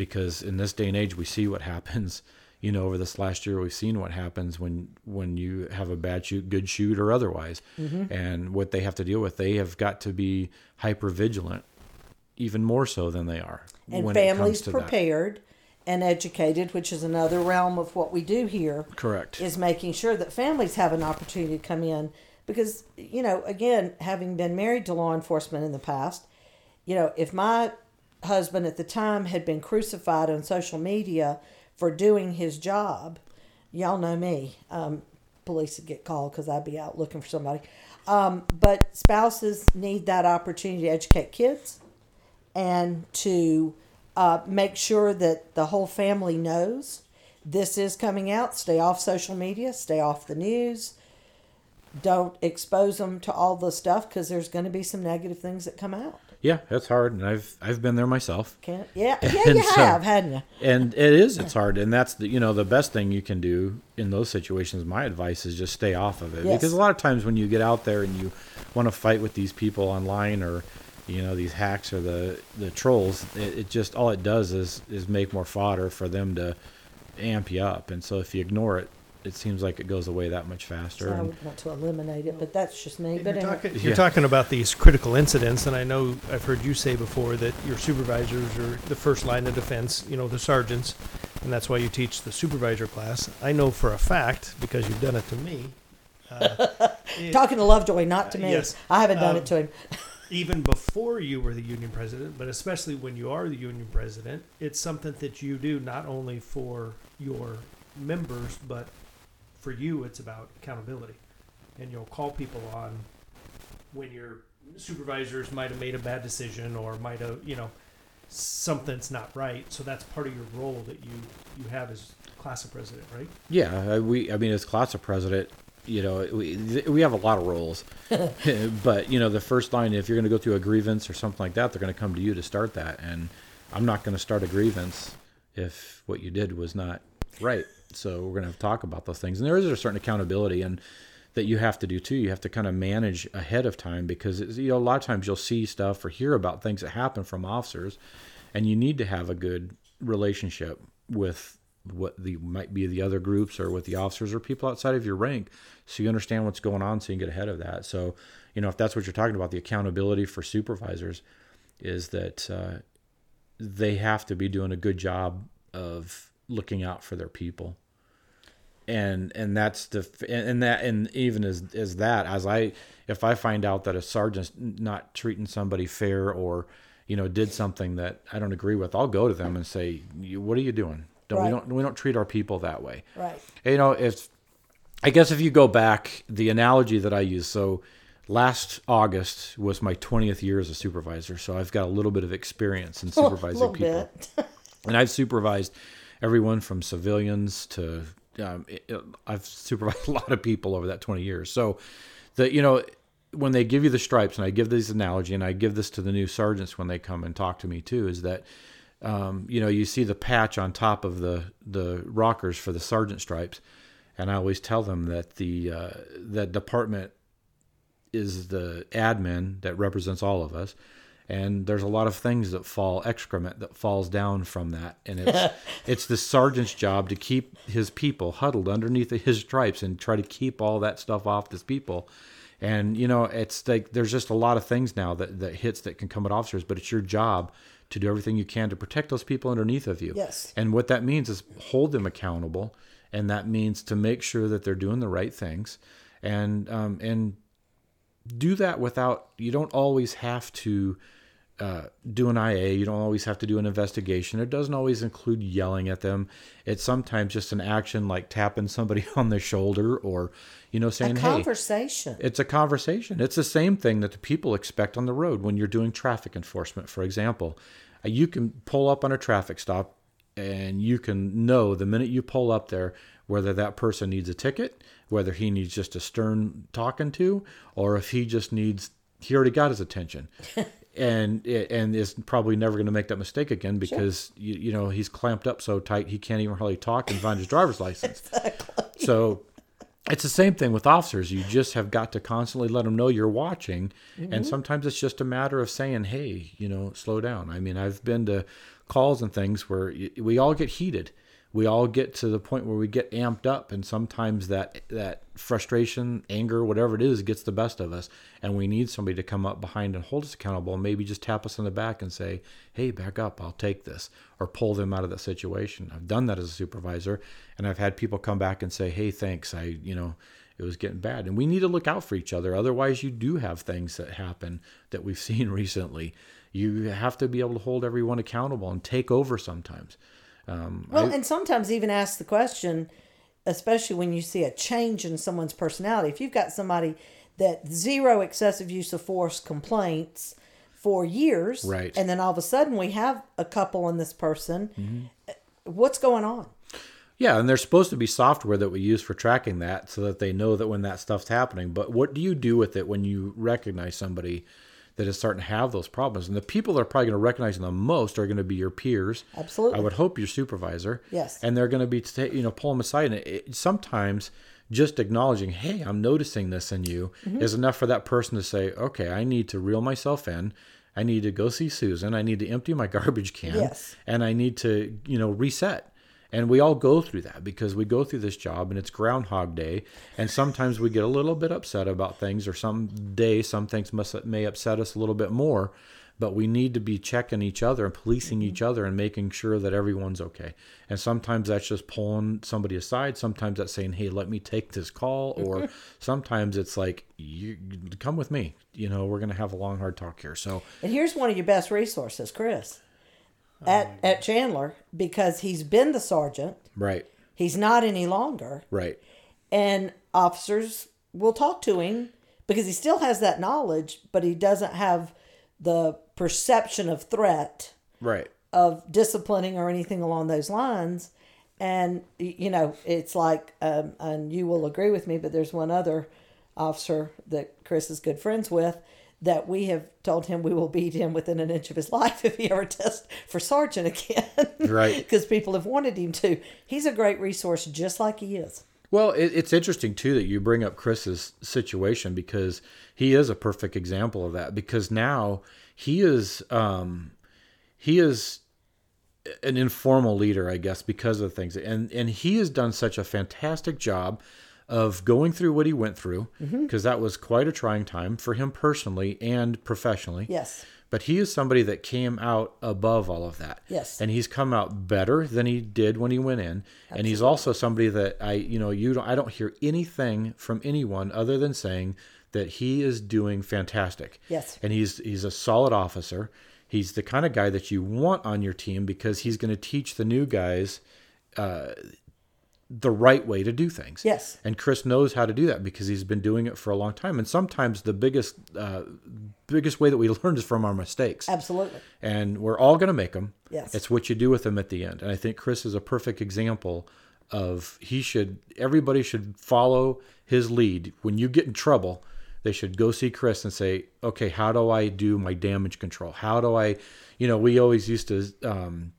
Because in this day and age, we see what happens. You know, over this last year, we've seen what happens when when you have a bad shoot, good shoot, or otherwise,
Mm-hmm.
and what they have to deal with. They have got to be hyper vigilant, even more so than they are.
and
when it comes
families
to that.
prepared and educated, which is another realm of what we do here.
Correct.
Is making sure that families have an opportunity to come in because you know, again, having been married to law enforcement in the past, you know, if my husband at the time had been crucified on social media for doing his job, y'all know me. Um, police would get called because I'd be out looking for somebody. Um, but spouses need that opportunity to educate kids and to uh, make sure that the whole family knows this is coming out. Stay off social media, stay off the news. Don't expose them to all the stuff because there's going to be some negative things that come out.
Yeah, that's hard, and I've I've been there myself.
Can't, yeah, yeah,
And
you
so-
have, hadn't you?
And it is, it's hard, and that's the you know the best thing you can do in those situations. My advice is just stay off of it
Yes.
because a lot of times when you get out there and you want to fight with these people online or you know these hacks or the the trolls, it, it just all it does is is make more fodder for them to amp you up. And so if you ignore it, it seems like it goes away that much faster.
So I would want to eliminate it, but that's just me.
You're,
But anyway.
talking, you're
Yeah.
talking about these critical incidents, and I know I've heard you say before that your supervisors are the first line of defense, you know, the sergeants, and that's why you teach the supervisor class. I know for a fact, because you've done it to me, uh, it-
talking to Lovejoy, not to me.
Yes.
I haven't done
Um,
it to him.
even before you were the union president, but especially when you are the union president, it's something that you do not only for your members, but for you, it's about accountability. And you'll call people on when your supervisors might have made a bad decision or might have, you know, something's not right. So that's part of your role that you you have as class president, right?
Yeah, uh, we. I mean, as class of president, you know, we we have a lot of roles, but you know, the first line, if you're going to go through a grievance or something like that, they're going to come to you to start that, and I'm not going to start a grievance if what you did was not right. So we're going to talk about those things, and there is a certain accountability and that you have to do too. You have to kind of manage ahead of time because you know a lot of times you'll see stuff or hear about things that happen from officers, and you need to have a good relationship with what the might be the other groups or with the officers or people outside of your rank so you understand what's going on so you can get ahead of that so you know if that's what you're talking about the accountability for supervisors is that uh, they have to be doing a good job of looking out for their people. And and that's the and that and even as as that as i if i find out that a sergeant's not treating somebody fair or you know did something that i don't agree with i'll go to them and say what are you doing? Don't we don't we don't treat our people that way.
Right.
you know if i guess if you go back the analogy that i use so last august was my 20th year as a supervisor so i've got a little bit of experience in supervising people. and I've supervised everyone from civilians to um, it- I've supervised a lot of people over that 20 years. So the you know when they give you the stripes, and I give this analogy, and I give this to the new sergeants when they come and talk to me too, is that um, you know you see the patch on top of the the rockers for the sergeant stripes, and I always tell them that the uh, that department is the admin that represents all of us and there's a lot of things that fall excrement that falls down from that. And it's it's the sergeant's job to keep his people huddled underneath his stripes and try to keep all that stuff off his people. And you know it's like there's just a lot of things now that that hits that can come at officers but it's your job to do everything you can to protect those people underneath of you.
Yes.
and what that means is hold them accountable. And that means to make sure that they're doing the right things. And um, and do that without you don't always have to uh, do an IA. You don't always have to do an investigation. It doesn't always include yelling at them. It's sometimes just an action like tapping somebody on the shoulder or, you know,
A
saying, "Hey."
conversation.
It's a conversation. It's the same thing that the people expect on the road when you're doing traffic enforcement, for example. Uh, You can pull up on a traffic stop and you can know the minute you pull up there whether that person needs a ticket, whether he needs just a stern talking to, or if he just needs, he already got his attention. and and is probably never going to make that mistake again because you, you know he's clamped up so tight he can't even hardly talk and find his driver's license. So it's the same thing with officers. You just have got to constantly let them know you're watching, and mm-hmm. sometimes it's just a matter of saying, "Hey, you know, slow down." I mean, I've been to calls and things where we all get heated. We all get to the point where we get amped up, and sometimes that that frustration, anger, whatever it is, gets the best of us, and we need somebody to come up behind and hold us accountable, and maybe just tap us on the back and say, "Hey, back up! I'll take this," or pull them out of that situation. I've done that as a supervisor, and I've had people come back and say, "Hey, thanks. I, you know." it was getting bad. And we need to look out for each other. Otherwise, you do have things that happen that we've seen recently. You have to be able to hold everyone accountable and take over sometimes. Um,
Well,
I-
and sometimes even ask the question, especially when you see a change in someone's personality. If you've got somebody that zero excessive use of force complaints for years,
Right.
and then all of a sudden we have a couple in this person,
Mm-hmm.
what's going on?
yeah, and there's supposed to be software that we use for tracking that so that they know that when that stuff's happening. But what do you do with it when you recognize somebody that is starting to have those problems? And the people that are probably going to recognize them the most are going to be your peers.
Absolutely.
I would hope your supervisor.
Yes.
And they're going to be, ta- you know, pull them aside. And it- sometimes just acknowledging, hey, I'm noticing this in you
Mm-hmm.
is enough for that person to say, okay, I need to reel myself in. I need to go see Susan. I need to empty my garbage can.
Yes.
And I need to, you know, reset. And we all go through that because we go through this job and it's Groundhog Day. And sometimes we get a little bit upset about things, or some day some things must may upset us a little bit more. But we need to be checking each other and policing each other and making sure that everyone's okay. And sometimes that's just pulling somebody aside. Sometimes that's saying, "Hey, let me take this call," or sometimes it's like, "You come with me." You know, we're gonna have a long, hard talk here. So
And here's one of your best resources, Chris, at, at Chandler, because he's been the sergeant.
right,
He's not any longer.
right,
and officers will talk to him because he still has that knowledge, but he doesn't have the perception of threat
right.
of disciplining or anything along those lines. And you know, it's like, um, and you will agree with me, but there's one other officer that Chris is good friends with that we have told him we will beat him within an inch of his life if he ever tests for sergeant again.
Right.
Because people have wanted him to. He's a great resource, just like he is.
Well, it, it's interesting too that you bring up Chris's situation because he is a perfect example of that. Because now he is um, he is an informal leader, I guess, because of things, and and he has done such a fantastic job of going through what he went through because that was quite a trying time for him personally and professionally.
Yes.
But he is somebody that came out above all of that.
Yes.
And he's come out better than he did when he went in. And he's also somebody that I, you know, you don't I don't hear anything from anyone other than saying that he is doing fantastic.
Yes.
And he's he's a solid officer. He's the kind of guy that you want on your team because he's going to teach the new guys uh, the right way to do things.
Yes.
And Chris knows how to do that because he's been doing it for a long time. And sometimes the biggest uh, biggest way that we learn is from our mistakes.
Absolutely.
And we're all going to make them.
Yes.
It's what you do with them at the end. And I think Chris is a perfect example of he should everybody should follow his lead. When you get in trouble, they should go see Chris and say, "Okay, how do I do my damage control? How do I, you know, we always used to um,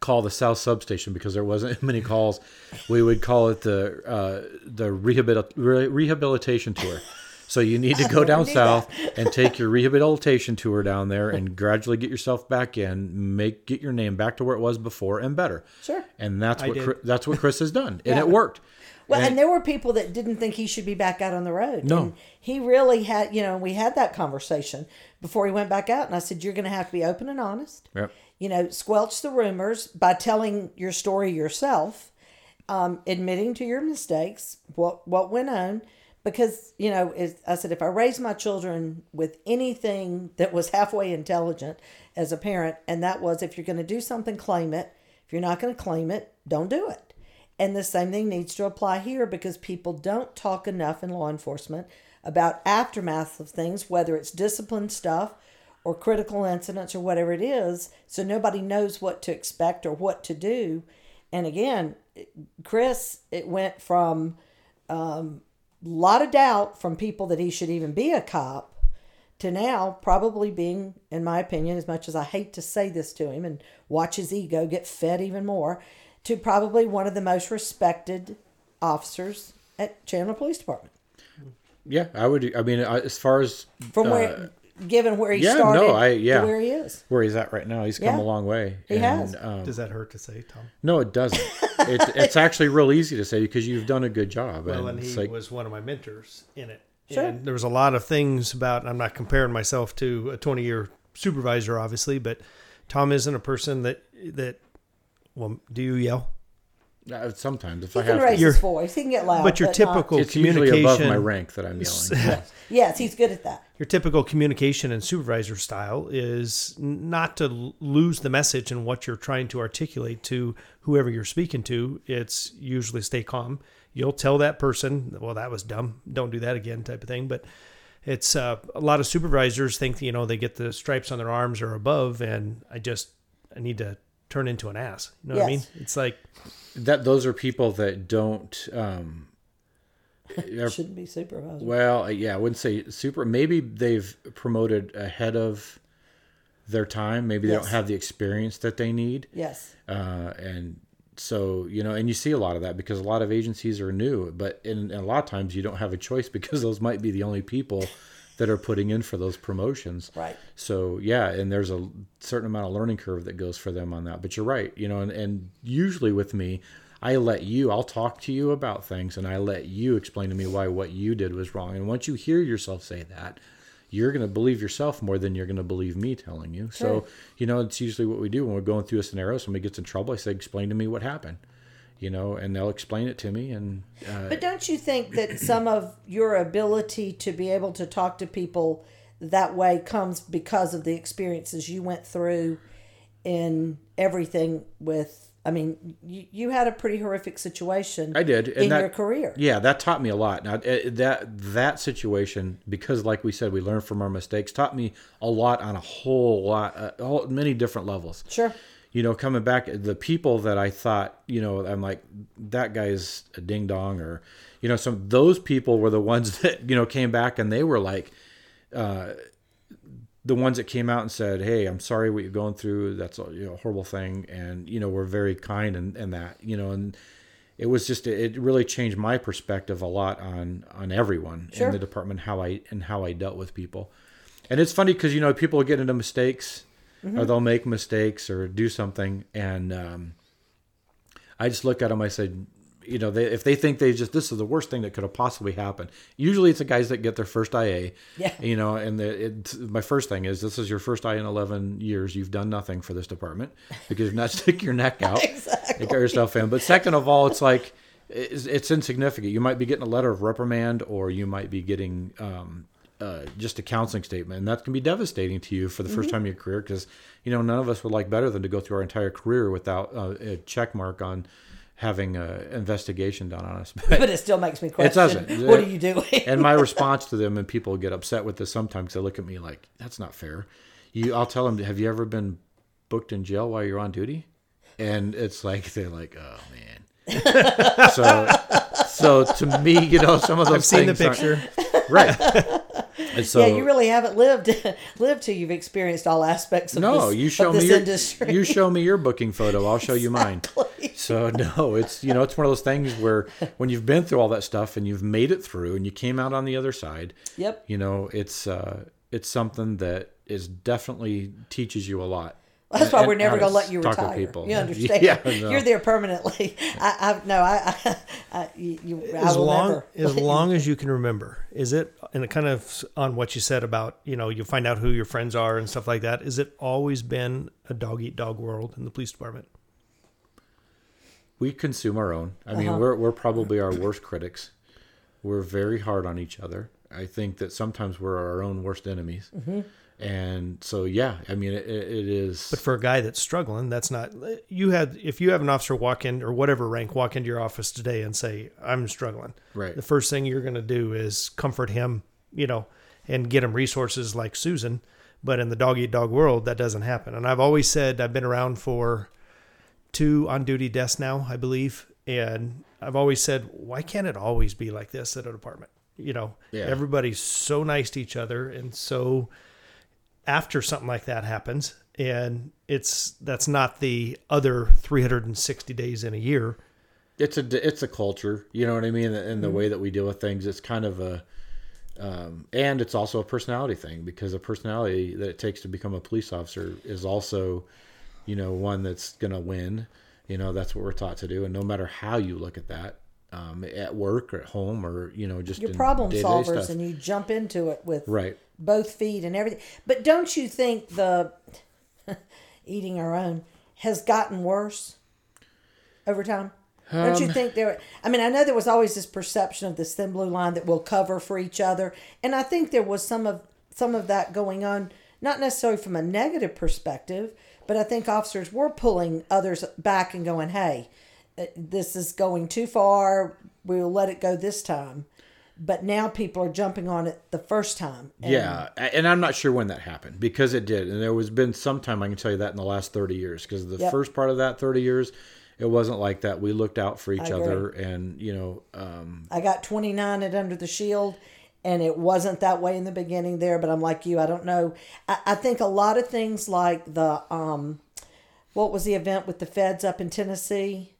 call the South Substation because there wasn't many calls. We would call it the uh, the rehabil- re- rehabilitation tour. So you need to go down south and take your rehabilitation tour down there and gradually get yourself back in, make get your name back to where it was before and better.
Sure.
And that's
I
what. Chris, that's what Chris has done, and it worked.
Well, and, there were people that didn't think he should be back out on the road.
No.
And he really had, you know, we had that conversation before he went back out. And I said, You're going to have to be open and honest.
Yep.
You know, squelch the rumors by telling your story yourself, um, admitting to your mistakes, what, what went on. Because, you know, I said, if I raised my children with anything that was halfway intelligent as a parent, and that was if you're going to do something, claim it. If you're not going to claim it, don't do it. And the same thing needs to apply here because people don't talk enough in law enforcement about aftermath of things, whether it's discipline stuff or critical incidents or whatever it is. So nobody knows what to expect or what to do. And again, Chris, it went from a lot of doubt from people that he should even be a cop to now probably being, in my opinion, as much as I hate to say this to him and watch his ego get fed even more, to probably one of the most respected officers at Chandler Police Department.
Yeah, I would. I mean, as far as
From
uh,
where, given where he
yeah, no,
started
I- yeah.
to where he is.
where he's at right now, he's come
Yeah,
a long way.
he has.
Um,
Does that hurt to say, Tom?
no, it doesn't. it, it's actually real easy to say because you've done a good job.
Well, and
it's
he
like,
was one of my mentors in it.
Sure.
And there was a lot of things about. I'm not comparing myself to a 20 year supervisor, obviously, but Tom isn't a person that that. Well, do you yell?
Uh, sometimes if
He
I
can
have
raise
to,
Your-
his voice. He can get loud.
but your
not-
typical
it's usually
communication
above my rank that I'm yelling.
yes, he's good at that.
your typical communication and supervisor style is not to l- lose the message and what you're trying to articulate to whoever you're speaking to. It's usually stay calm. You'll tell that person, well, that was dumb. Don't do that again, type of thing. But it's uh, a lot of supervisors think you know they get the stripes on their arms or above, and I just I need to turn into an ass. You know what I mean? It's like
that those are people that don't. Um, are-
Shouldn't be supervisor.
well, yeah, I wouldn't say super. Maybe they've promoted ahead of their time. Maybe they
Yes.
don't have the experience that they need.
yes.
uh, and so you know and you see a lot of that because a lot of agencies are new but in, in a lot of times you don't have a choice because those might be the only people that are putting in for those promotions
Right.
so yeah and there's a certain amount of learning curve that goes for them on that but you're right you know and, and usually with me i let you i'll talk to you about things and i let you explain to me why what you did was wrong and once you hear yourself say that you're going to believe yourself more than you're going to believe me telling you. So, you know, it's usually what we do when we're going through a scenario. Somebody gets in trouble. I say, explain to me what happened, you know, and they'll explain it to me. And uh,
But don't you think that some of your ability to be able to talk to people that way comes because of the experiences you went through in everything with I mean, you, you had a pretty horrific situation
I did
in
that,
your career.
Yeah, that taught me a lot. Now uh, that that situation, because like we said, we learn from our mistakes, taught me a lot on a whole lot, uh, many different levels.
Sure.
You know, coming back, the people that I thought, you know, I'm like, that guy's a ding dong, or, you know, some those people were the ones that, you know, came back and they were like, uh, the ones that came out and said, "Hey, I'm sorry what you're going through. That's a you know, horrible thing," and you know, were very kind and and that, you know, and it was just it really changed my perspective a lot on on everyone
Sure.
in the department how I and how I dealt with people. And it's funny because you know people get into mistakes or they'll make mistakes or do something, and um, I just look at them. I said, you know, they, if they think they just this is the worst thing that could have possibly happened. Usually, it's the guys that get their first IA.
Yeah.
You know, and the, it, my first thing is this is your first IA in eleven years. You've done nothing for this department because you've not stick your neck out
Exactly.
get yourself in. But second of all, it's like it's, it's insignificant. You might be getting a letter of reprimand, or you might be getting um, uh, just a counseling statement, and that can be devastating to you for the
Mm-hmm.
first time in your career. Because you know none of us would like better than to go through our entire career without uh, a check mark on having an investigation done on us. But,
But it still makes me question.
It doesn't.
What are you doing?
and my response to them, and people get upset with this sometimes. They look at me like that's not fair. You, I'll tell them, have you ever been booked in jail while you're on duty? And it's like they're like, oh man. so, so to me, you know, some of those
I've seen the
things aren't-
picture.
right? And so,
yeah, you really haven't lived lived till you've experienced all aspects of
no,
this,
you show
of
me your,
industry.
you show me your booking photo. I'll show you mine. So no, it's you know it's one of those things where when you've been through all that stuff and you've made it through and you came out on the other side,
Yep.
you know it's uh, it's something that is definitely teaches you a lot.
That's why
And
we're never going to let you
talk to
retire.
people.
You understand?
Yeah, no.
You're there permanently. I, I no, I, I, I you, you, I
as
will
long
never.
as long as you can remember is it and it kind of on what you said about you know you find out who your friends are and stuff like that is it always been a dog eat dog world in the police department
we consume our own. I
Uh-huh.
mean, we're we're probably our worst critics. We're very hard on each other. I think that sometimes we're our own worst enemies.
Mm-hmm.
And so, yeah, I mean, it, it is.
but for a guy that's struggling that's not you had if you have an officer walk in or whatever rank walk into your office today and say i'm struggling
Right.
the first thing you're going to do is comfort him you know and get him resources like susan but in the dog eat dog world that doesn't happen and i've always said i've been around for two on duty deaths now i believe and i've always said why can't it always be like this at a department You know,
Yeah.
everybody's so nice to each other, and so after something like that happens, and it's that's not the other 360 days in a year.
it's a it's a culture you know what i mean and
Mm-hmm.
the way that we deal with things it's kind of a um, and it's also a personality thing because the personality that it takes to become a police officer is also you know one that's gonna win you know that's what we're taught to do and no matter how you look at that um, at work or at home or you know just
You're
in
problem solvers
stuff.
and you jump into it with
right
both feet and everything. But don't you think the eating our own has gotten worse over time? don't
Um,
you think there? I mean, I know there was always this perception of this thin blue line that we'll cover for each other, and I think there was some of some of that going on, not necessarily from a negative perspective, but I think officers were pulling others back and going, "Hey, this is going too far. We'll let it go this time." But now people are jumping on it the first time. And
yeah, and I'm not sure when that happened because it did, and there was been some time I can tell you that in the last 30 years because the
Yep.
first part of that 30 years, it wasn't like that. We looked out for each other, and you know, um,
I got 29 at Under the Shield, and it wasn't that way in the beginning there, but I'm like you. I don't know. I, I think a lot of things like the, um, what was the event with the feds up in Tennessee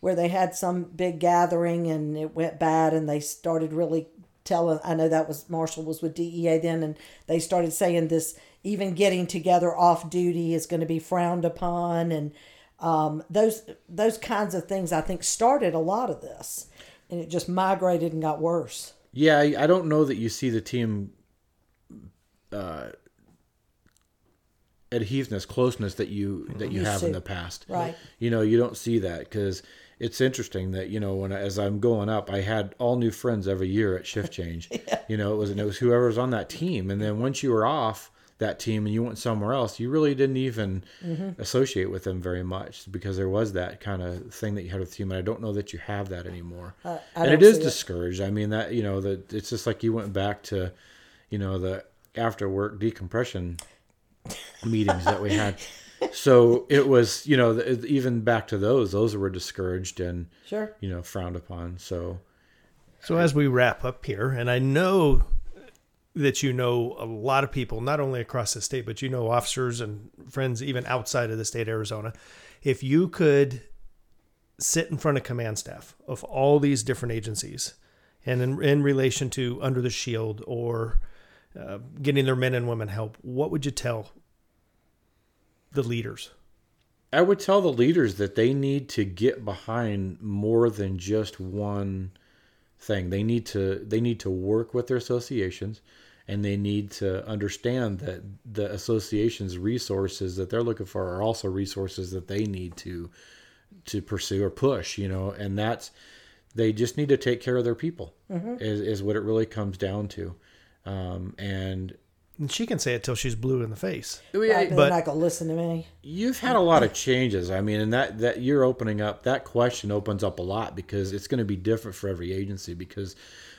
where they had some big gathering and it went bad and they started really telling, I know that was Marshall was with DEA then, and they started saying this even getting together off duty is going to be frowned upon and um, those those kinds of things I think started a lot of this, and it just migrated and got worse.
yeah, I I don't know that you see the team uh, adhesiveness, closeness that you that you
Used
have in the past.
Right.
You know, you don't see that because it's interesting that you know when I, as I'm going up, I had all new friends every year at shift change. You know, it was it was whoever was on that team, and then once you were off that team and you went somewhere else, you really didn't even
Mm-hmm.
associate with them very much because there was that kind of thing that you had with the team, and I don't know that you have that anymore.
I
and it is
see it.
discouraged. I mean that you know that it's just like you went back to, you know, the after work decompression meetings that we had. So it was, you know, even back to those, those were discouraged and,
Sure.
you know, frowned upon. So
So as we wrap up here, and I know that you know a lot of people, not only across the state, but you know officers and friends even outside of the state of Arizona. If you could sit in front of command staff of all these different agencies, and in, in relation to Under the Shield or uh, getting their men and women help, what would you tell the leaders?
I would tell the leaders that they need to get behind more than just one thing. They need to they need to work with their associations and they need to understand that the association's resources that they're looking for are also resources that they need to to pursue or push, you know, and that's they just need to take care of their people is, is what it really comes down to. Um, and
And she can say it till she's blue in the face.
Right, but
but-
they're not gonna listen to me.
You've had a lot of changes. I mean, and that that you're opening up that question opens up a lot because it's going to be different for every agency. Because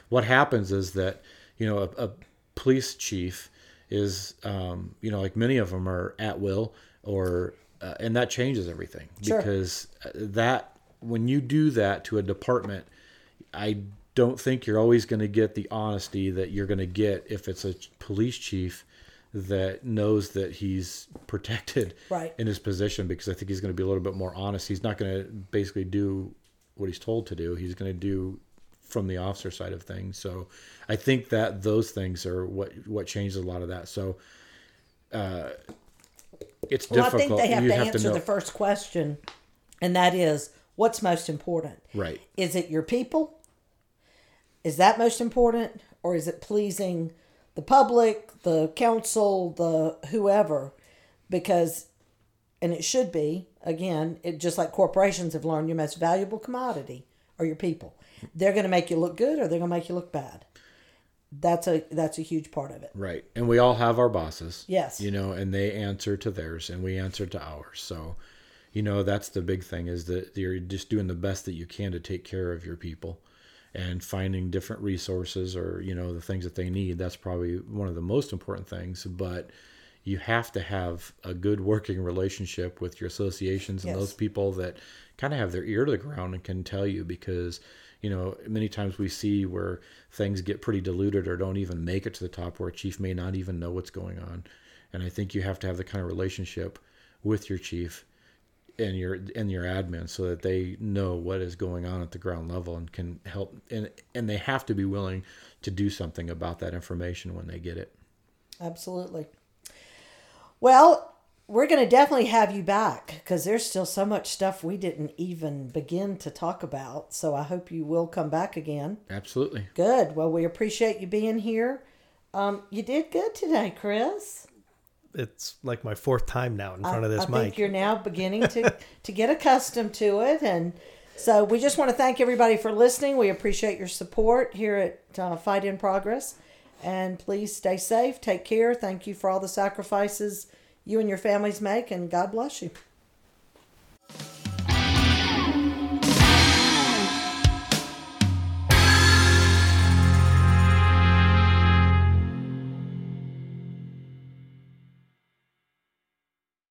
what happens is that you know a, a police chief is um, you know like many of them are at will or uh, and that changes everything
Sure.
because uh, that when you do that to a department, I don't think you're always going to get the honesty that you're going to get if it's a police chief that knows that he's protected
Right.
in his position because I think he's going to be a little bit more honest. He's not going to basically do what he's told to do. He's going to do from the officer side of things. So I think that those things are what what changes a lot of that. So uh, it's
Well,
difficult.
I think they have
you
to
have
answer
to
the first question, and that is, what's most important?
right.
Is it your people? Is that most important, or is it pleasing the public, the council, the whoever? Because, and it should be again, it just like corporations have learned, your most valuable commodity are your people. They're going to make you look good, or they're going to make you look bad. That's a that's a huge part of it.
Right. And we all have our bosses.
Yes.
You know, and they answer to theirs and we answer to ours. So, you know, that's the big thing is that you're just doing the best that you can to take care of your people and finding different resources or, you know, the things that they need. That's probably one of the most important things. But you have to have a good working relationship with your associations and
Yes.
those people that kind of have their ear to the ground and can tell you because you know, many times we see where things get pretty diluted or don't even make it to the top where a chief may not even know what's going on. And I think you have to have the kind of relationship with your chief and your and your admin so that they know what is going on at the ground level and can help and and they have to be willing to do something about that information when they get it.
Absolutely. Well, we're going to definitely have you back because there's still so much stuff we didn't even begin to talk about. So I hope you will come back again.
Absolutely.
Good. Well, we appreciate you being here. Um, you did good today, Chris.
It's like my fourth time now in front of this
I
mic.
think you're now beginning to to get accustomed to it, and so we just want to thank everybody for listening. We appreciate your support here at uh, Fight in Progress, and please stay safe, take care. Thank you for all the sacrifices you and your families make, and God bless you.